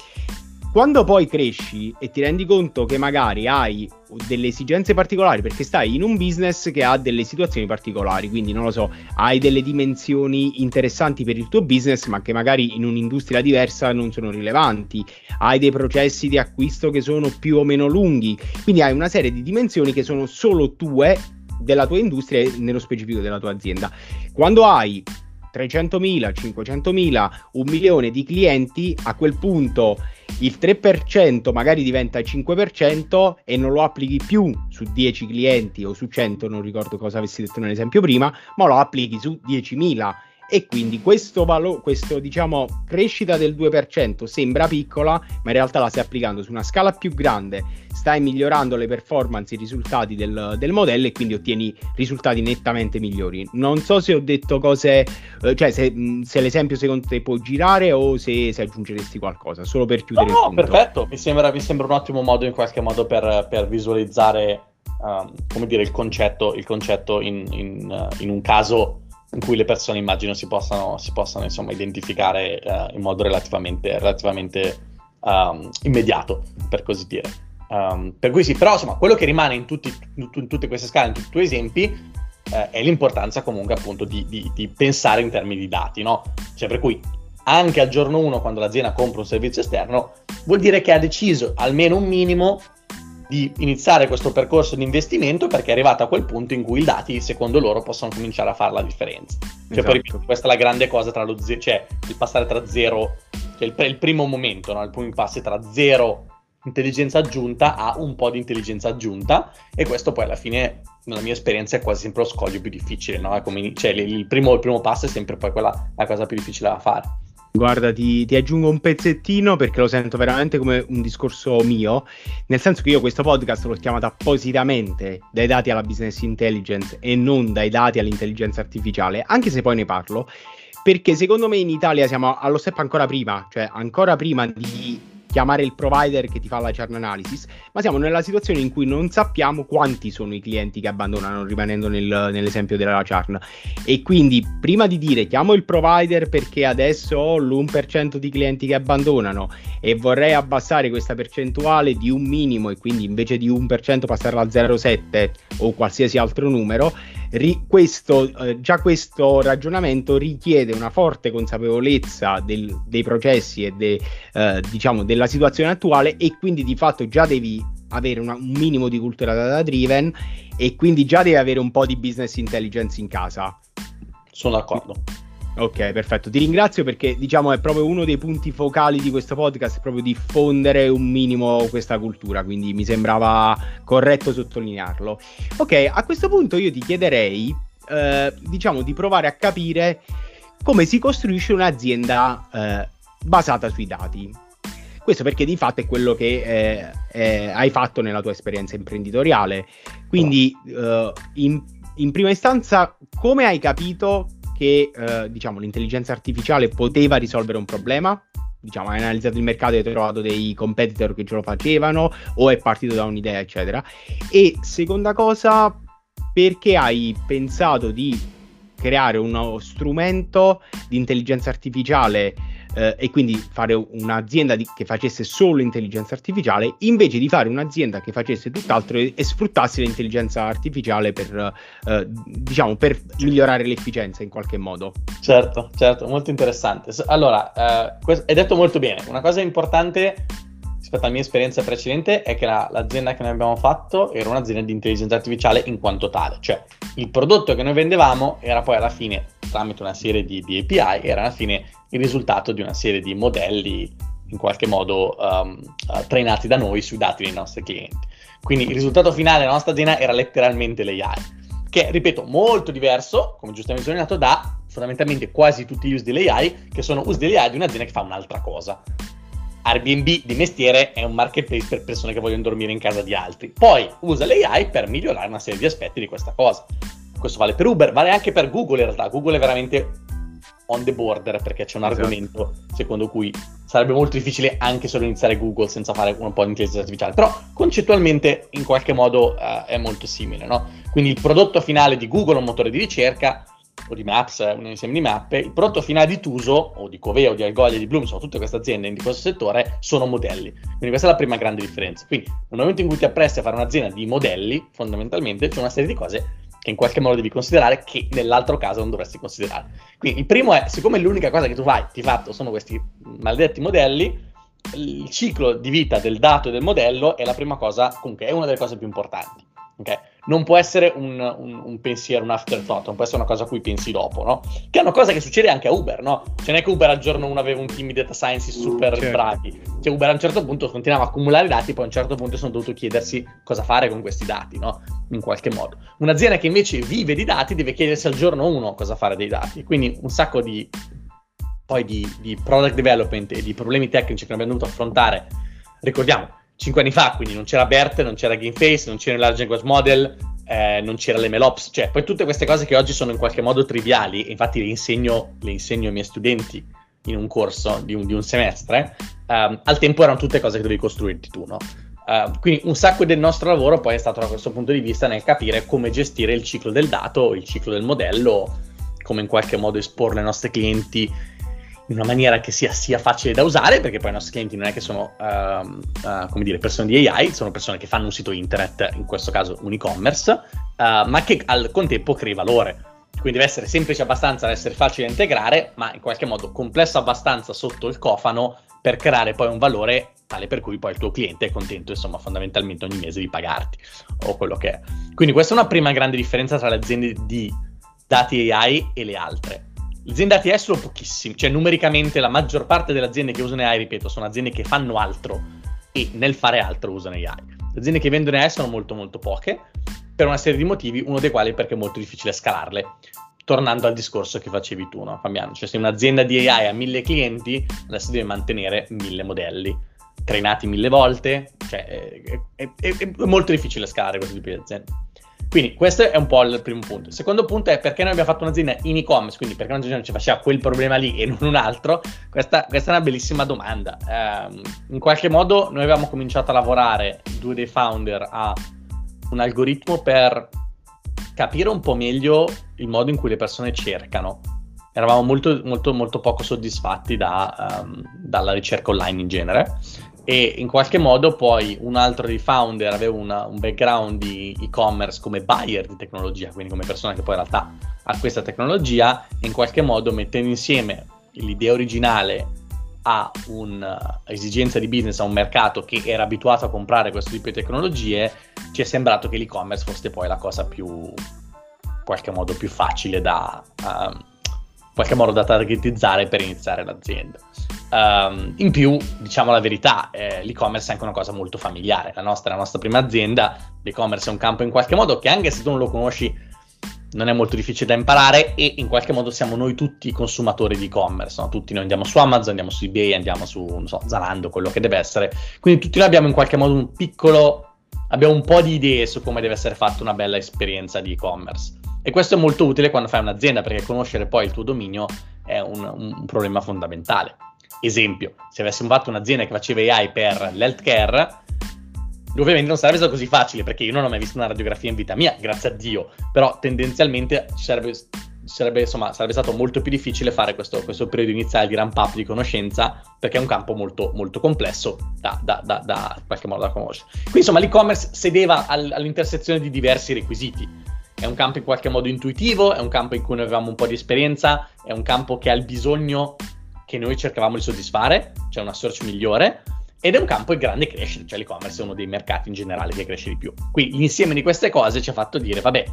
Quando poi cresci e ti rendi conto che magari hai delle esigenze particolari perché stai in un business che ha delle situazioni particolari, quindi non lo so, hai delle dimensioni interessanti per il tuo business ma che magari in un'industria diversa non sono rilevanti, hai dei processi di acquisto che sono più o meno lunghi, quindi hai una serie di dimensioni che sono solo tue della tua industria e nello specifico della tua azienda. Quando hai 300.000, 500.000, un milione di clienti, a quel punto il 3% magari diventa il 5% e non lo applichi più su 10 clienti o su 100, non ricordo cosa avessi detto nell'esempio prima, ma lo applichi su 10.000 e quindi questo valore, questo diciamo crescita del 2% sembra piccola, ma in realtà la stai applicando su una scala più grande, stai migliorando le performance, i risultati del, del modello e quindi ottieni risultati nettamente migliori. Non so se ho detto cose, eh, cioè se, se, l'esempio secondo te può girare o se, se aggiungeresti qualcosa, solo per chiudere no. No, perfetto, mi sembra, mi sembra, un ottimo modo in qualche modo per, per visualizzare um, come dire, il concetto, il concetto in, in, uh, in un caso in cui le persone immagino si possano, si possano insomma, identificare uh, in modo relativamente, relativamente um, immediato, per così dire. Um, per cui sì, però insomma, quello che rimane in, tutti, in, tutte queste scale, in tutti i tuoi esempi, uh, è l'importanza comunque appunto di, di, di, pensare in termini di dati, no? Cioè per cui anche al giorno 1, quando l'azienda compra un servizio esterno, vuol dire che ha deciso almeno un minimo di iniziare questo percorso di investimento perché è arrivato a quel punto in cui i dati, secondo loro, possono cominciare a fare la differenza. Cioè, esatto. poi, questa è la grande cosa tra lo zero, cioè il passare tra zero, cioè il, il primo momento, no? il primo passo tra zero intelligenza aggiunta a un po' di intelligenza aggiunta e questo poi alla fine nella mia esperienza è quasi sempre lo scoglio più difficile, no? Come, cioè, il, primo, il primo passo è sempre poi quella la cosa più difficile da fare. Guarda, ti, ti, aggiungo un pezzettino perché lo sento veramente come un discorso mio, nel senso che io questo podcast l'ho chiamato appositamente dai dati alla business intelligence e non dai dati all'intelligenza artificiale, anche se poi ne parlo, perché secondo me in Italia siamo allo step ancora prima, cioè ancora prima di chiamare il provider che ti fa la churn analysis, ma siamo nella situazione in cui non sappiamo quanti sono i clienti che abbandonano, rimanendo nel, nell'esempio della churn. E quindi prima di dire chiamo il provider perché adesso ho l'1% di clienti che abbandonano e vorrei abbassare questa percentuale di un minimo e quindi invece di 1% passarla a 0,7 o qualsiasi altro numero, ri- questo, eh, già questo ragionamento richiede una forte consapevolezza del, dei processi e de, eh, diciamo della situazione attuale e quindi di fatto già devi avere una, un minimo di cultura data driven e quindi già devi avere un po' di business intelligence in casa. Sono d'accordo. Ok, perfetto. Ti ringrazio perché diciamo è proprio uno dei punti focali di questo podcast, proprio diffondere un minimo questa cultura, quindi mi sembrava corretto sottolinearlo. Ok, a questo punto io ti chiederei, eh, diciamo, di provare a capire come si costruisce un'azienda eh, basata sui dati. Questo perché di fatto è quello che eh, hai fatto nella tua esperienza imprenditoriale. Quindi, eh, in, in prima istanza, come hai capito che eh, diciamo, l'intelligenza artificiale poteva risolvere un problema? Diciamo, hai analizzato il mercato e hai trovato dei competitor che ce lo facevano, o è partito da un'idea, eccetera. E seconda cosa, perché hai pensato di creare uno strumento di intelligenza artificiale eh, e quindi fare un'azienda di, che facesse solo intelligenza artificiale invece di fare un'azienda che facesse tutt'altro e, e sfruttasse l'intelligenza artificiale per, eh, diciamo, per migliorare l'efficienza in qualche modo. Certo, certo, molto interessante. Allora, eh, hai detto molto bene, una cosa importante rispetto alla mia esperienza precedente è che la, l'azienda che noi abbiamo fatto era un'azienda di intelligenza artificiale in quanto tale, cioè il prodotto che noi vendevamo era poi alla fine, tramite una serie di, di API, era alla fine il risultato di una serie di modelli in qualche modo um, trainati da noi sui dati dei nostri clienti. Quindi il risultato finale della nostra azienda era letteralmente l'AI, che è, ripeto, molto diverso, come giustamente sottolineato, da fondamentalmente quasi tutti gli usi dell'AI, che sono usi dell'AI di un'azienda che fa un'altra cosa. Airbnb di mestiere è un marketplace per persone che vogliono dormire in casa di altri. Poi usa l'AI per migliorare una serie di aspetti di questa cosa. Questo vale per Uber, vale anche per Google in realtà. Google è veramente on the border perché c'è un esatto. argomento secondo cui sarebbe molto difficile anche solo iniziare Google senza fare un po' di intelligenza artificiale. Però concettualmente in qualche modo uh, è molto simile, no? Quindi il prodotto finale di Google, un motore di ricerca, o di Maps, un insieme di mappe, il prodotto finale di Tuso, o di Coveo, di Algolia, di Bloom, sono tutte queste aziende in questo settore, sono modelli. Quindi questa è la prima grande differenza. Quindi nel momento in cui ti appresti a fare un'azienda di modelli, fondamentalmente c'è una serie di cose che in qualche modo devi considerare che nell'altro caso non dovresti considerare. Quindi il primo è, siccome l'unica cosa che tu fai di fatto sono questi maledetti modelli, il ciclo di vita del dato e del modello è la prima cosa, comunque è una delle cose più importanti. Okay? Non può essere un, un, un, pensiero, un afterthought, non può essere una cosa a cui pensi dopo, no? Che è una cosa che succede anche a Uber, no? Cioè non è che Uber al giorno 1 aveva un team di data science super certo. bravi. Cioè Uber a un certo punto continuava a accumulare dati, poi a un certo punto sono dovuto chiedersi cosa fare con questi dati, no? In qualche modo. Un'azienda che invece vive di dati deve chiedersi al giorno 1 cosa fare dei dati. Quindi un sacco di, poi di, di product development e di problemi tecnici che abbiamo dovuto affrontare. Ricordiamo, 5 anni fa, quindi non c'era BERT, non c'era GameFace, non c'era il Large Language Model, eh, non c'era l'MLOps, cioè poi tutte queste cose che oggi sono in qualche modo triviali, infatti le insegno, le insegno ai miei studenti in un corso di un, di un semestre, um, al tempo erano tutte cose che dovevi costruirti tu, no? Uh, quindi un sacco del nostro lavoro poi è stato da questo punto di vista nel capire come gestire il ciclo del dato, il ciclo del modello, come in qualche modo esporre ai nostri clienti in una maniera che sia, sia, facile da usare, perché poi i nostri clienti non è che sono, uh, uh, come dire, persone di AI, sono persone che fanno un sito internet, in questo caso un e-commerce, uh, ma che al contempo crei valore. Quindi deve essere semplice abbastanza da essere facile da integrare, ma in qualche modo complesso abbastanza sotto il cofano per creare poi un valore tale per cui poi il tuo cliente è contento, insomma, fondamentalmente ogni mese di pagarti o quello che è. Quindi questa è una prima grande differenza tra le aziende di dati AI e le altre. Aziende ATS sono pochissime, cioè numericamente la maggior parte delle aziende che usano AI, ripeto, sono aziende che fanno altro e nel fare altro usano AI. Le aziende che vendono AI sono molto molto poche, per una serie di motivi, uno dei quali è perché è molto difficile scalarle. Tornando al discorso che facevi tu, no, Fabiano? Cioè se un'azienda di AI ha mille clienti, adesso deve mantenere mille modelli, trainati mille volte, cioè è, è, è molto difficile scalare questo tipo di aziende. Quindi questo è un po' il primo punto. Il secondo punto è perché noi abbiamo fatto un'azienda in e-commerce, quindi perché un'azienda ci faceva quel problema lì e non un altro? Questa, questa è una bellissima domanda. Eh, in qualche modo noi avevamo cominciato a lavorare, due dei founder, a un algoritmo per capire un po' meglio il modo in cui le persone cercano. Eravamo molto, molto, molto poco soddisfatti da, um, dalla ricerca online in genere e in qualche modo poi un altro dei founder aveva una, un background di e-commerce come buyer di tecnologia, quindi come persona che poi in realtà ha questa tecnologia e in qualche modo mettendo insieme l'idea originale a un'esigenza di business, a un mercato che era abituato a comprare questo tipo di tecnologie, ci è sembrato che l'e-commerce fosse poi la cosa più, in qualche modo più facile da, um, qualche modo da targetizzare per iniziare l'azienda. Um, in più, diciamo la verità, eh, l'e-commerce è anche una cosa molto familiare. La nostra è la nostra prima azienda, l'e-commerce è un campo in qualche modo che anche se tu non lo conosci non è molto difficile da imparare e in qualche modo siamo noi tutti consumatori di e-commerce, no? tutti noi andiamo su Amazon, andiamo su eBay, andiamo su so, Zalando, quello che deve essere. Quindi tutti noi abbiamo in qualche modo un piccolo, abbiamo un po' di idee su come deve essere fatta una bella esperienza di e-commerce. E questo è molto utile quando fai un'azienda perché conoscere poi il tuo dominio è un, un problema fondamentale. Esempio, se avessimo fatto un'azienda che faceva AI per l'healthcare, ovviamente non sarebbe stato così facile perché io non ho mai visto una radiografia in vita mia, grazie a Dio, però tendenzialmente sarebbe sarebbe, insomma, sarebbe stato molto più difficile fare questo, questo, periodo iniziale di ramp up di conoscenza perché è un campo molto, molto complesso da, da, da, da, in qualche modo da conoscere. Quindi insomma l'e-commerce sedeva al, all'intersezione di diversi requisiti. È un campo in qualche modo intuitivo, è un campo in cui noi avevamo un po' di esperienza, è un campo che ha il bisogno che noi cercavamo di soddisfare, cioè una search migliore, ed è un campo in grande crescita, cioè l'e-commerce è uno dei mercati in generale che cresce di più. Qui l'insieme di queste cose ci ha fatto dire, vabbè,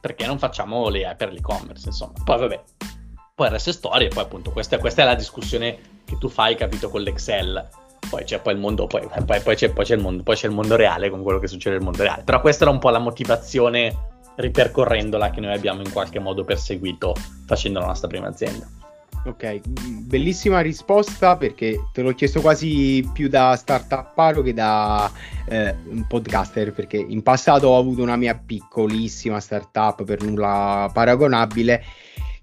perché non facciamo le AI per l'e-commerce, insomma. Poi vabbè, poi il resto è storia, poi appunto questa, questa, è la discussione che tu fai, capito, con l'Excel. Poi c'è poi il mondo, poi, poi, poi, c'è, poi, c'è, il mondo, poi c'è il mondo reale con quello che succede nel mondo reale. Però questa era un po' la motivazione ripercorrendola che noi abbiamo in qualche modo perseguito facendo la nostra prima azienda. Ok, bellissima risposta perché te l'ho chiesto quasi più da startup che da eh, podcaster perché in passato ho avuto una mia piccolissima startup per nulla paragonabile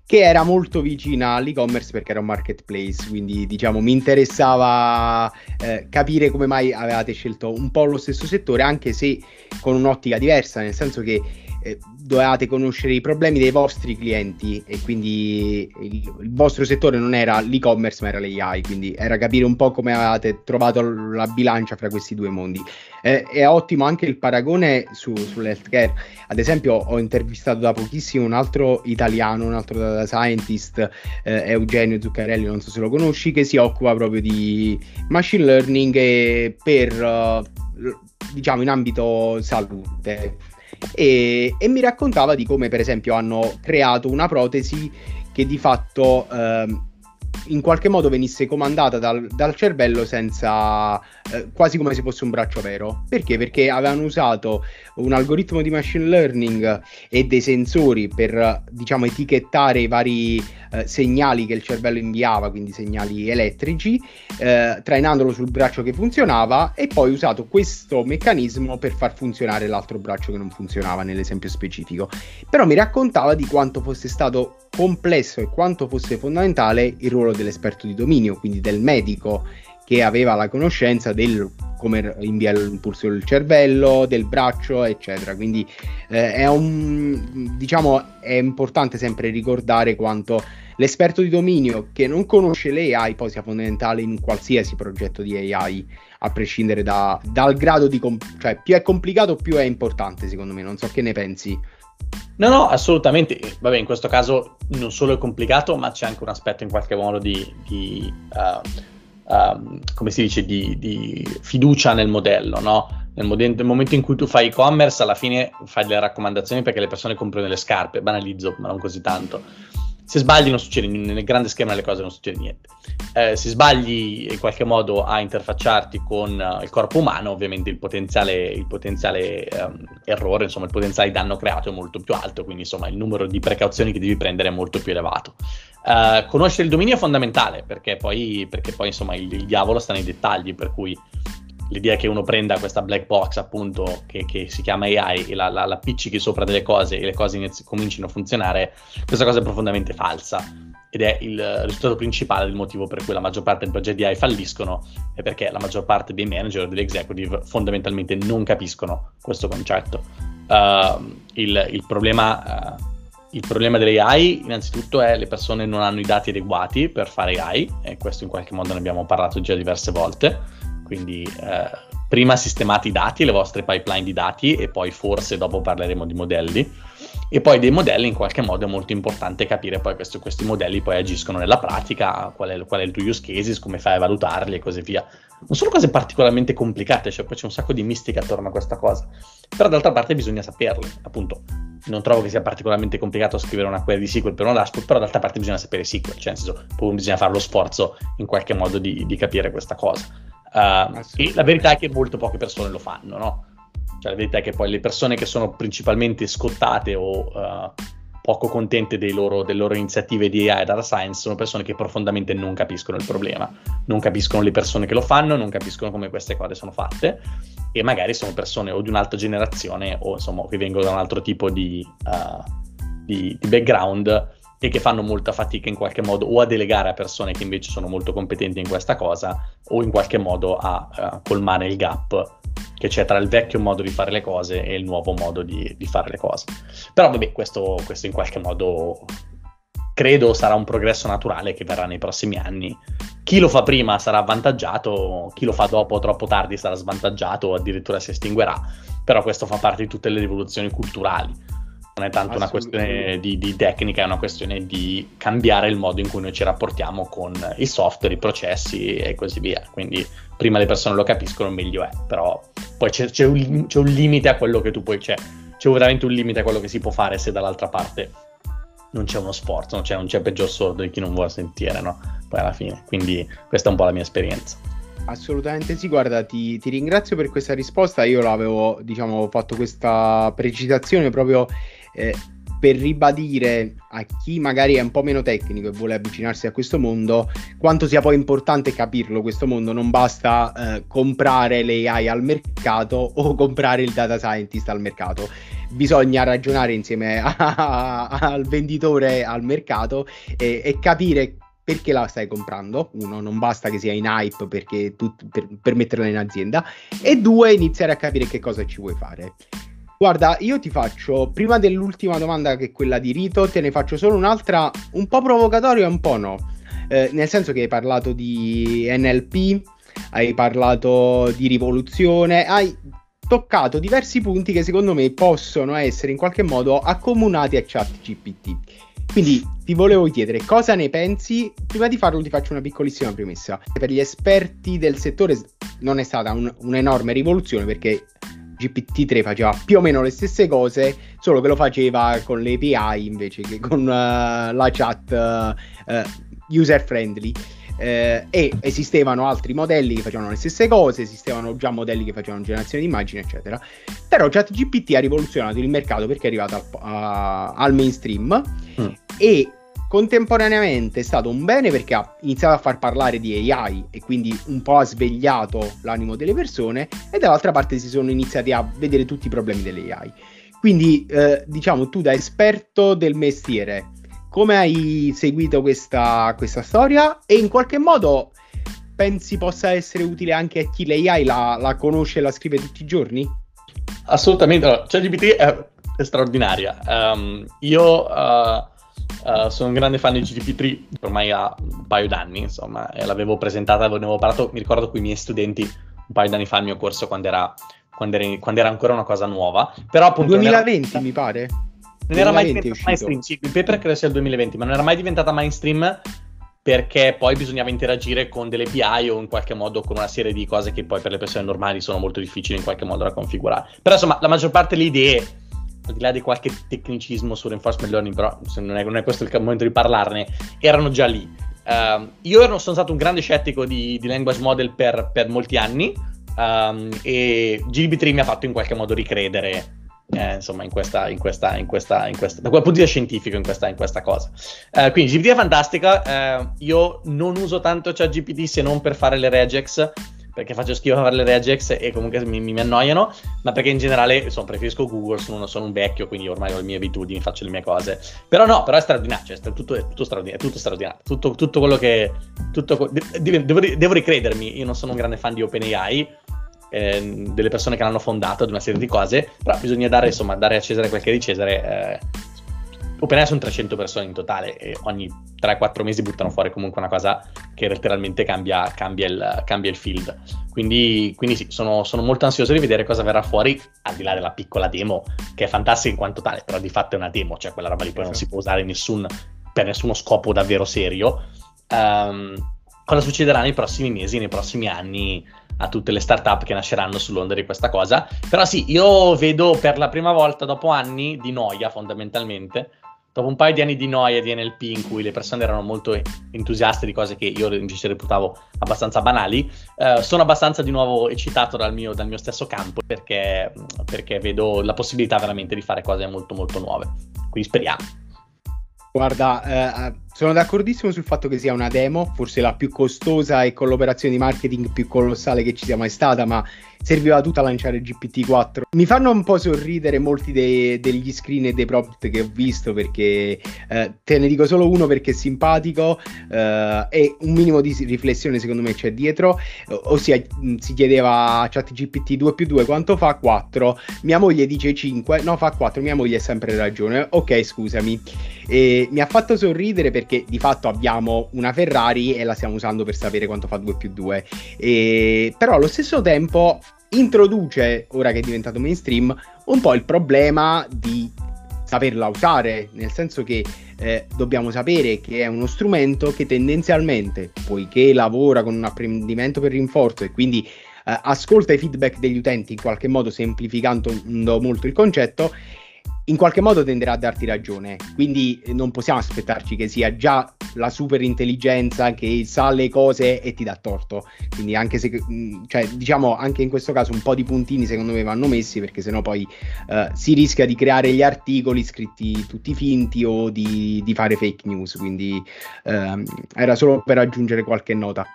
che era molto vicina all'e-commerce perché era un marketplace, quindi diciamo mi interessava eh, capire come mai avevate scelto un po' lo stesso settore, anche se con un'ottica diversa, nel senso che eh, dovevate conoscere i problemi dei vostri clienti e quindi il, il, vostro settore non era l'e-commerce ma era l'AI, quindi era capire un po' come avevate trovato la bilancia fra questi due mondi. Eh, è ottimo anche il paragone su, sull'healthcare, ad esempio ho intervistato da pochissimo un altro italiano, un altro data scientist, eh, Eugenio Zuccarelli, non so se lo conosci, che si occupa proprio di machine learning per, uh, diciamo, in ambito salute e, e, mi raccontava di come per esempio hanno creato una protesi che di fatto eh, in qualche modo venisse comandata dal, dal cervello senza eh, quasi come se fosse un braccio vero. Perché? Perché avevano usato un algoritmo di machine learning e dei sensori per diciamo etichettare i vari eh, segnali che il cervello inviava, quindi segnali elettrici, eh, trainandolo sul braccio che funzionava e poi usato questo meccanismo per far funzionare l'altro braccio che non funzionava nell'esempio specifico. Però mi raccontava di quanto fosse stato complesso e quanto fosse fondamentale il ruolo dell'esperto di dominio, quindi del medico che aveva la conoscenza del come inviare l'impulso del cervello, del braccio, eccetera. Quindi eh, è un diciamo è importante sempre ricordare quanto l'esperto di dominio che non conosce le AI poi sia fondamentale in qualsiasi progetto di AI, a prescindere da, dal grado di comp- cioè più è complicato più è importante secondo me, non so che ne pensi. No, no, assolutamente. Vabbè, in questo caso non solo è complicato, ma c'è anche un aspetto in qualche modo di, di uh, uh, come si dice, di, di, fiducia nel modello, no? Nel, mod- nel, momento in cui tu fai e-commerce, alla fine fai delle raccomandazioni perché le persone comprano le scarpe, banalizzo, ma non così tanto se sbagli non succede niente, nel grande schema delle cose non succede niente. Eh, se sbagli in qualche modo a interfacciarti con uh, il corpo umano, ovviamente il potenziale, il potenziale um, errore, insomma il potenziale danno creato è molto più alto, quindi insomma il numero di precauzioni che devi prendere è molto più elevato. Uh, conoscere il dominio è fondamentale perché poi, perché poi insomma il, il diavolo sta nei dettagli, per cui l'idea che uno prenda questa black box appunto che, che si chiama AI e la, la, la, appiccichi sopra delle cose e le cose inizi- comincino a funzionare, questa cosa è profondamente falsa ed è il risultato principale del motivo per cui la maggior parte dei progetti AI falliscono è perché la maggior parte dei manager degli executive fondamentalmente non capiscono questo concetto. Uh, il, il, problema, uh, il problema delle AI innanzitutto è che le persone non hanno i dati adeguati per fare AI e questo in qualche modo ne abbiamo parlato già diverse volte quindi eh, prima sistemate i dati, le vostre pipeline di dati e poi forse dopo parleremo di modelli. E poi dei modelli in qualche modo è molto importante capire poi questo, questi modelli poi agiscono nella pratica, qual è, qual è, il tuo use cases, come fai a valutarli e così via. Non sono cose particolarmente complicate, cioè poi c'è un sacco di mistica attorno a questa cosa. Però d'altra parte bisogna saperle, appunto. Non trovo che sia particolarmente complicato scrivere una query di SQL per una dashboard, però d'altra parte bisogna sapere SQL, cioè nel senso, bisogna fare lo sforzo in qualche modo di, di capire questa cosa. Uh, e la verità è che molto poche persone lo fanno, no? Cioè, la verità è che poi le persone che sono principalmente scottate o uh, poco contente loro, delle loro iniziative di AI e data science sono persone che profondamente non capiscono il problema, non capiscono le persone che lo fanno, non capiscono come queste cose sono fatte e magari sono persone o di un'altra generazione o insomma che vengono da un altro tipo di, uh, di, di background e che fanno molta fatica in qualche modo o a delegare a persone che invece sono molto competenti in questa cosa o in qualche modo a, a colmare il gap che c'è tra il vecchio modo di fare le cose e il nuovo modo di, di fare le cose. Però vabbè, questo, questo in qualche modo credo sarà un progresso naturale che verrà nei prossimi anni. Chi lo fa prima sarà avvantaggiato, chi lo fa dopo troppo tardi sarà svantaggiato o addirittura si estinguerà, però questo fa parte di tutte le rivoluzioni culturali non è tanto una questione di, di, tecnica, è una questione di cambiare il modo in cui noi ci rapportiamo con i software, i processi e così via. Quindi prima le persone lo capiscono, meglio è. Però poi c'è, c'è, un, c'è un, limite a quello che tu puoi... C'è, c'è veramente un limite a quello che si può fare se dall'altra parte non c'è uno sforzo, non c'è, non c'è peggior sordo di chi non vuole sentire, no? Poi alla fine. Quindi questa è un po' la mia esperienza. Assolutamente sì, guarda, ti, ti ringrazio per questa risposta. Io l'avevo, diciamo, fatto questa precisazione proprio eh, per ribadire a chi magari è un po' meno tecnico e vuole avvicinarsi a questo mondo quanto sia poi importante capirlo questo mondo non basta eh, comprare l'AI al mercato o comprare il data scientist al mercato bisogna ragionare insieme a, a, al venditore al mercato e, e capire perché la stai comprando. Uno, non basta che sia in hype perché tu, per, per metterla in azienda. E due, iniziare a capire che cosa ci vuoi fare. Guarda, io ti faccio, prima dell'ultima domanda che è quella di Rito, te ne faccio solo un'altra un po' provocatoria e un po' no. Eh, nel senso che hai parlato di NLP, hai parlato di rivoluzione, hai toccato diversi punti che secondo me possono essere in qualche modo accomunati a ChatGPT. Quindi ti volevo chiedere cosa ne pensi. Prima di farlo ti faccio una piccolissima premessa. Per gli esperti del settore non è stata un, un'enorme rivoluzione perché GPT-3 faceva più o meno le stesse cose, solo che lo faceva con le API invece che con uh, la chat uh, uh, user friendly. Eh, e esistevano altri modelli che facevano le stesse cose, esistevano già modelli che facevano generazione di immagini, eccetera. Però ChatGPT ha rivoluzionato il mercato perché è arrivato al, a, al mainstream mm. e Contemporaneamente è stato un bene perché ha iniziato a far parlare di AI e quindi un po' ha svegliato l'animo delle persone e dall'altra parte si sono iniziati a vedere tutti i problemi dell'AI. Quindi eh, diciamo tu da esperto del mestiere, come hai seguito questa, questa storia e in qualche modo pensi possa essere utile anche a chi l'AI la, la conosce e la scrive tutti i giorni? Assolutamente, allora, ChatGPT è, è straordinaria. Um, io... Uh Uh, sono un grande fan di GDP3 ormai ha un paio d'anni, insomma, e l'avevo presentata, ne avevo parlato, mi ricordo con i miei studenti un paio d'anni fa al mio corso quando era, quando era, quando era ancora una cosa nuova. Però appunto... 2020 era, mi pare. Non era mai diventata mainstream, sì, il paper credo sia il 2020, ma non era mai diventata mainstream perché poi bisognava interagire con delle API o in qualche modo con una serie di cose che poi per le persone normali sono molto difficili in qualche modo da configurare. Però insomma, la maggior parte delle idee al di là di qualche tecnicismo su reinforcement learning, però non è, non è, questo il momento di parlarne, erano già lì. Uh, io ero, sono stato un grande scettico di, di language model per, per molti anni um, e GB3 mi ha fatto in qualche modo ricredere eh, insomma, in questa, in questa, in questa, in questa, da quel punto di vista scientifico, in questa, in questa cosa. Uh, quindi GPT è fantastica. Uh, io non uso tanto ChatGPT se non per fare le regex perché faccio schifo a fare le regex e comunque mi, mi, annoiano, ma perché in generale insomma, preferisco Google, sono, sono, un vecchio, quindi ormai ho le mie abitudini, faccio le mie cose. Però no, però è straordinario, cioè, è, tutto, è tutto straordinario, è tutto straordinario, tutto, tutto quello che... Tutto, devo, devo, ricredermi, io non sono un grande fan di OpenAI, eh, delle persone che l'hanno fondato, di una serie di cose, però bisogna dare, insomma, dare a Cesare quel che è di Cesare. Eh, OpenAI sono 300 persone in totale e ogni 3-4 mesi buttano fuori comunque una cosa che letteralmente cambia, cambia, il, cambia il, field. Quindi, quindi sì, sono, sono, molto ansioso di vedere cosa verrà fuori, al di là della piccola demo, che è fantastica in quanto tale, però di fatto è una demo, cioè quella roba lì poi non si può usare nessun, per nessuno scopo davvero serio. Um, cosa succederà nei prossimi mesi, nei prossimi anni a tutte le startup che nasceranno sull'onda di questa cosa. Però sì, io vedo per la prima volta dopo anni di noia fondamentalmente dopo un paio di anni di noia di NLP in cui le persone erano molto entusiaste di cose che io invece reputavo abbastanza banali, eh, sono abbastanza di nuovo eccitato dal mio, dal mio stesso campo perché, perché, vedo la possibilità veramente di fare cose molto molto nuove. Quindi speriamo. Guarda, eh, sono d'accordissimo sul fatto che sia una demo, forse la più costosa e con l'operazione di marketing più colossale che ci sia mai stata, ma serviva tutto a lanciare GPT-4. Mi fanno un po' sorridere molti dei, degli screen e dei prompt che ho visto perché eh, te ne dico solo uno perché è simpatico eh, e un minimo di riflessione secondo me c'è dietro, ossia si chiedeva a ChatGPT 2 più 2 quanto fa 4, mia moglie dice 5, no fa 4, mia moglie ha sempre ragione, ok scusami. E mi ha fatto sorridere perché di fatto abbiamo una Ferrari e la stiamo usando per sapere quanto fa 2 più 2. E... Però allo stesso tempo introduce, ora che è diventato mainstream, un po' il problema di saperla usare, nel senso che eh, dobbiamo sapere che è uno strumento che tendenzialmente, poiché lavora con un apprendimento per rinforzo e quindi eh, ascolta i feedback degli utenti in qualche modo semplificando molto il concetto, in qualche modo tenderà a darti ragione. Quindi eh, non possiamo aspettarci che sia già la super intelligenza che sa le cose e ti dà torto. Quindi anche se, mm, cioè, diciamo, anche in questo caso un po' di puntini secondo me vanno messi perché sennò poi uh, si rischia di creare gli articoli scritti tutti finti o di, di fare fake news. Quindi uh, era solo per aggiungere qualche nota.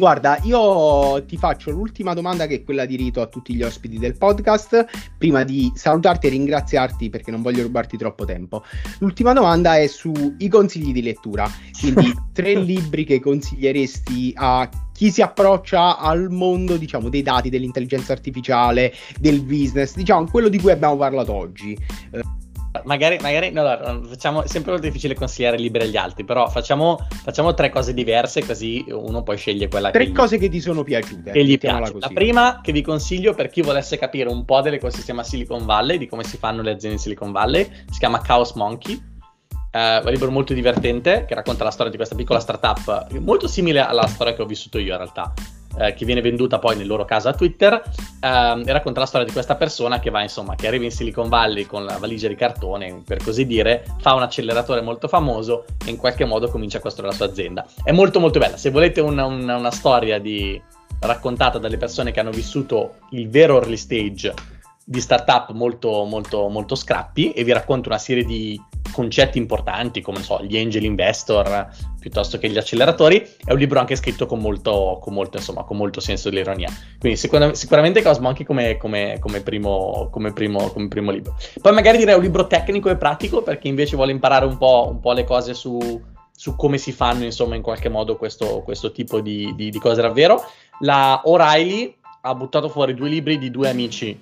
Guarda, io ti faccio l'ultima domanda che è quella di rito a tutti gli ospiti del podcast, prima di salutarti e ringraziarti perché non voglio rubarti troppo tempo. L'ultima domanda è sui consigli di lettura, quindi tre libri che consiglieresti a chi si approccia al mondo, diciamo, dei dati, dell'intelligenza artificiale, del business, diciamo, quello di cui abbiamo parlato oggi. Eh, Magari, magari no, no, facciamo sempre molto difficile consigliare libri agli altri, però facciamo, facciamo, tre cose diverse così uno poi sceglie quella tre che Tre cose che ti sono piaciute. Che gli piace. La prima che vi consiglio per chi volesse capire un po' dell'ecosistema Silicon Valley, di come si fanno le aziende in Silicon Valley, si chiama Chaos Monkey. Uh, un libro molto divertente che racconta la storia di questa piccola startup, molto simile alla storia che ho vissuto io in realtà eh, che viene venduta poi nel loro caso a Twitter ehm, e racconta la storia di questa persona che va insomma che arriva in Silicon Valley con la valigia di cartone per così dire fa un acceleratore molto famoso e in qualche modo comincia a costruire la sua azienda. È molto molto bella. Se volete una, una, una storia di, raccontata dalle persone che hanno vissuto il vero early stage di startup molto molto molto scrappi e vi racconto una serie di concetti importanti come so, gli angel investor piuttosto che gli acceleratori. È un libro anche scritto con molto, con molto, insomma, con molto senso dell'ironia. Quindi sicur- sicuramente Cosmo anche come, come, come, primo, come, primo, come primo libro. Poi magari direi un libro tecnico e pratico per chi invece vuole imparare un po', un po le cose su, su, come si fanno insomma in qualche modo questo, questo tipo di, di, di cose davvero. La O'Reilly ha buttato fuori due libri di due amici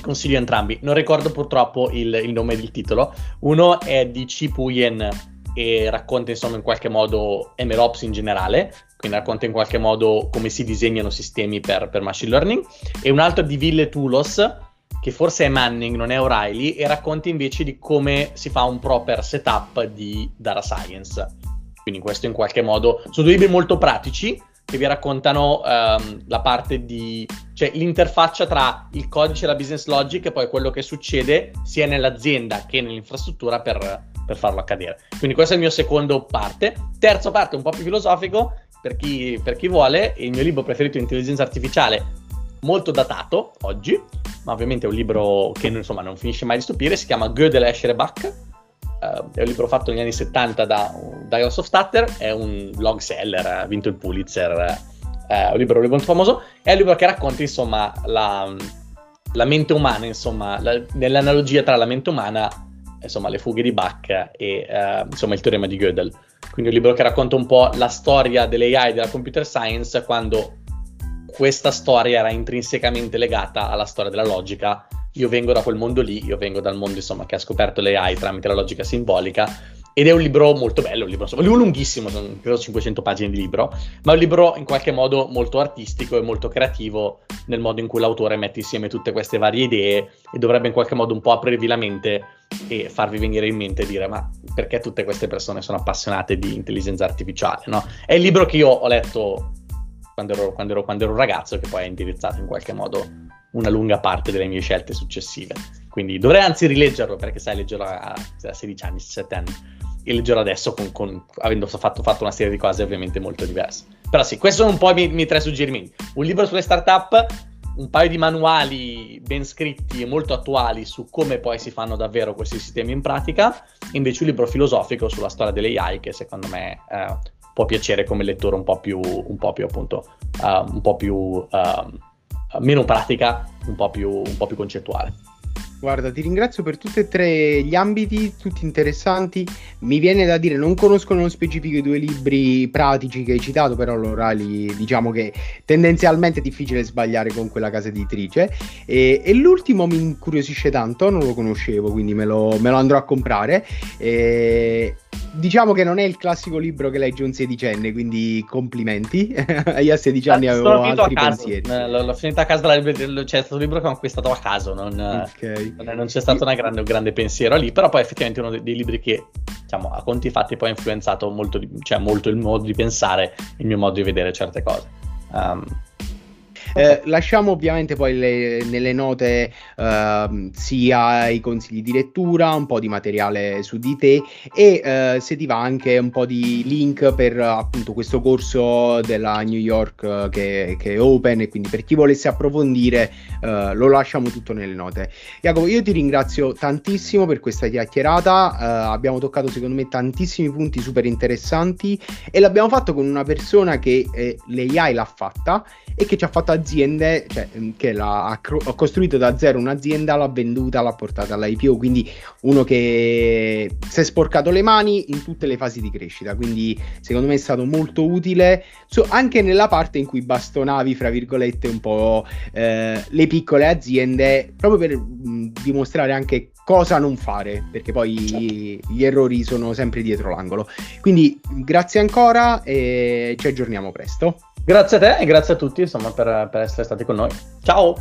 consiglio entrambi. Non ricordo purtroppo il, il nome del titolo. Uno è di Chip Huyen e racconta insomma in qualche modo MLOps in generale, quindi racconta in qualche modo come si disegnano sistemi per, per machine learning, e un altro di Ville Tulos, che forse è Manning, non è O'Reilly, e racconta invece di come si fa un proper setup di data science. Quindi questo in qualche modo sono due libri molto pratici, che vi raccontano um, la parte di, cioè l'interfaccia tra il codice e la business logic e poi quello che succede sia nell'azienda che nell'infrastruttura per, per farlo accadere. Quindi questo è il mio secondo parte. Terzo parte, un po' più filosofico, per chi, per chi vuole, il mio libro preferito di intelligenza artificiale, molto datato oggi, ma ovviamente è un libro che insomma non finisce mai di stupire, si chiama Gödel Escher Bach Uh, è un libro fatto negli anni 70 da Douglas Hofstadter, è un blog seller, ha vinto il Pulitzer, uh, è un libro molto famoso, è un libro che racconta insomma la, la mente umana, insomma, la, nell'analogia tra la mente umana, insomma, le fughe di Bach e uh, insomma il teorema di Gödel. Quindi un libro che racconta un po' la storia dell'AI e della computer science quando questa storia era intrinsecamente legata alla storia della logica io vengo da quel mondo lì, io vengo dal mondo insomma che ha scoperto le AI tramite la logica simbolica ed è un libro molto bello, un libro, insomma, lunghissimo, sono credo 500 pagine di libro, ma è un libro in qualche modo molto artistico e molto creativo nel modo in cui l'autore mette insieme tutte queste varie idee e dovrebbe in qualche modo un po' aprirvi la mente e farvi venire in mente e dire ma perché tutte queste persone sono appassionate di intelligenza artificiale, no? È il libro che io ho letto quando ero, quando ero, quando ero un ragazzo che poi è indirizzato in qualche modo una lunga parte delle mie scelte successive. Quindi dovrei anzi rileggerlo perché sai, leggerlo a, 16 anni, 17 anni e leggerlo adesso con, con, avendo fatto, fatto, una serie di cose ovviamente molto diverse. Però sì, questi sono un po' i miei, miei tre suggerimenti. Un libro sulle startup, un paio di manuali ben scritti e molto attuali su come poi si fanno davvero questi sistemi in pratica, e invece un libro filosofico sulla storia delle AI che secondo me eh, può piacere come lettore un po' più, un po' più appunto, uh, un po' più... Uh, meno pratica, un po' più, un po più concettuale. Guarda, ti ringrazio per tutti e tre gli ambiti, tutti interessanti. Mi viene da dire, non conosco nello specifico i due libri pratici che hai citato, però l'orali diciamo che tendenzialmente è difficile sbagliare con quella casa editrice. E, e l'ultimo mi incuriosisce tanto, non lo conoscevo, quindi me lo, me lo andrò a comprare. E, diciamo che non è il classico libro che legge un sedicenne, quindi complimenti. Io a 16 anni avevo altri pensieri. Eh, l'ho, l'ho finito a casa, c'è cioè, stato un libro che ho acquistato a caso, non, okay. non c'è stato grande, un grande pensiero lì, però poi effettivamente uno dei, dei, libri che, diciamo, a conti fatti poi ha influenzato molto, cioè, molto il modo di pensare, il mio modo di vedere certe cose. Um, eh, lasciamo ovviamente poi le, nelle note uh, sia i consigli di lettura, un po' di materiale su di te e uh, se ti va anche un po' di link per appunto questo corso della New York uh, che, che, è open e quindi per chi volesse approfondire lo lasciamo tutto nelle note. Jacopo, io ti ringrazio tantissimo per questa chiacchierata, abbiamo toccato secondo me tantissimi punti super interessanti e l'abbiamo fatto con una persona che eh, l'AI l'ha fatta e che ci ha fatto aziende, cioè mm, che l'ha, ha, ha costruito da zero un'azienda, l'ha venduta, l'ha portata all'IPO, quindi uno che si è sporcato le mani in tutte le fasi di crescita, quindi secondo me è stato molto utile so, anche nella parte in cui bastonavi, fra virgolette, un po' eh, le piccole aziende, proprio per mh, mm, dimostrare anche cosa non fare, perché poi certo. gli errori sono sempre dietro l'angolo. Quindi grazie ancora e ci aggiorniamo presto. Grazie a te e grazie a tutti insomma, per, per essere stati con noi. Ciao!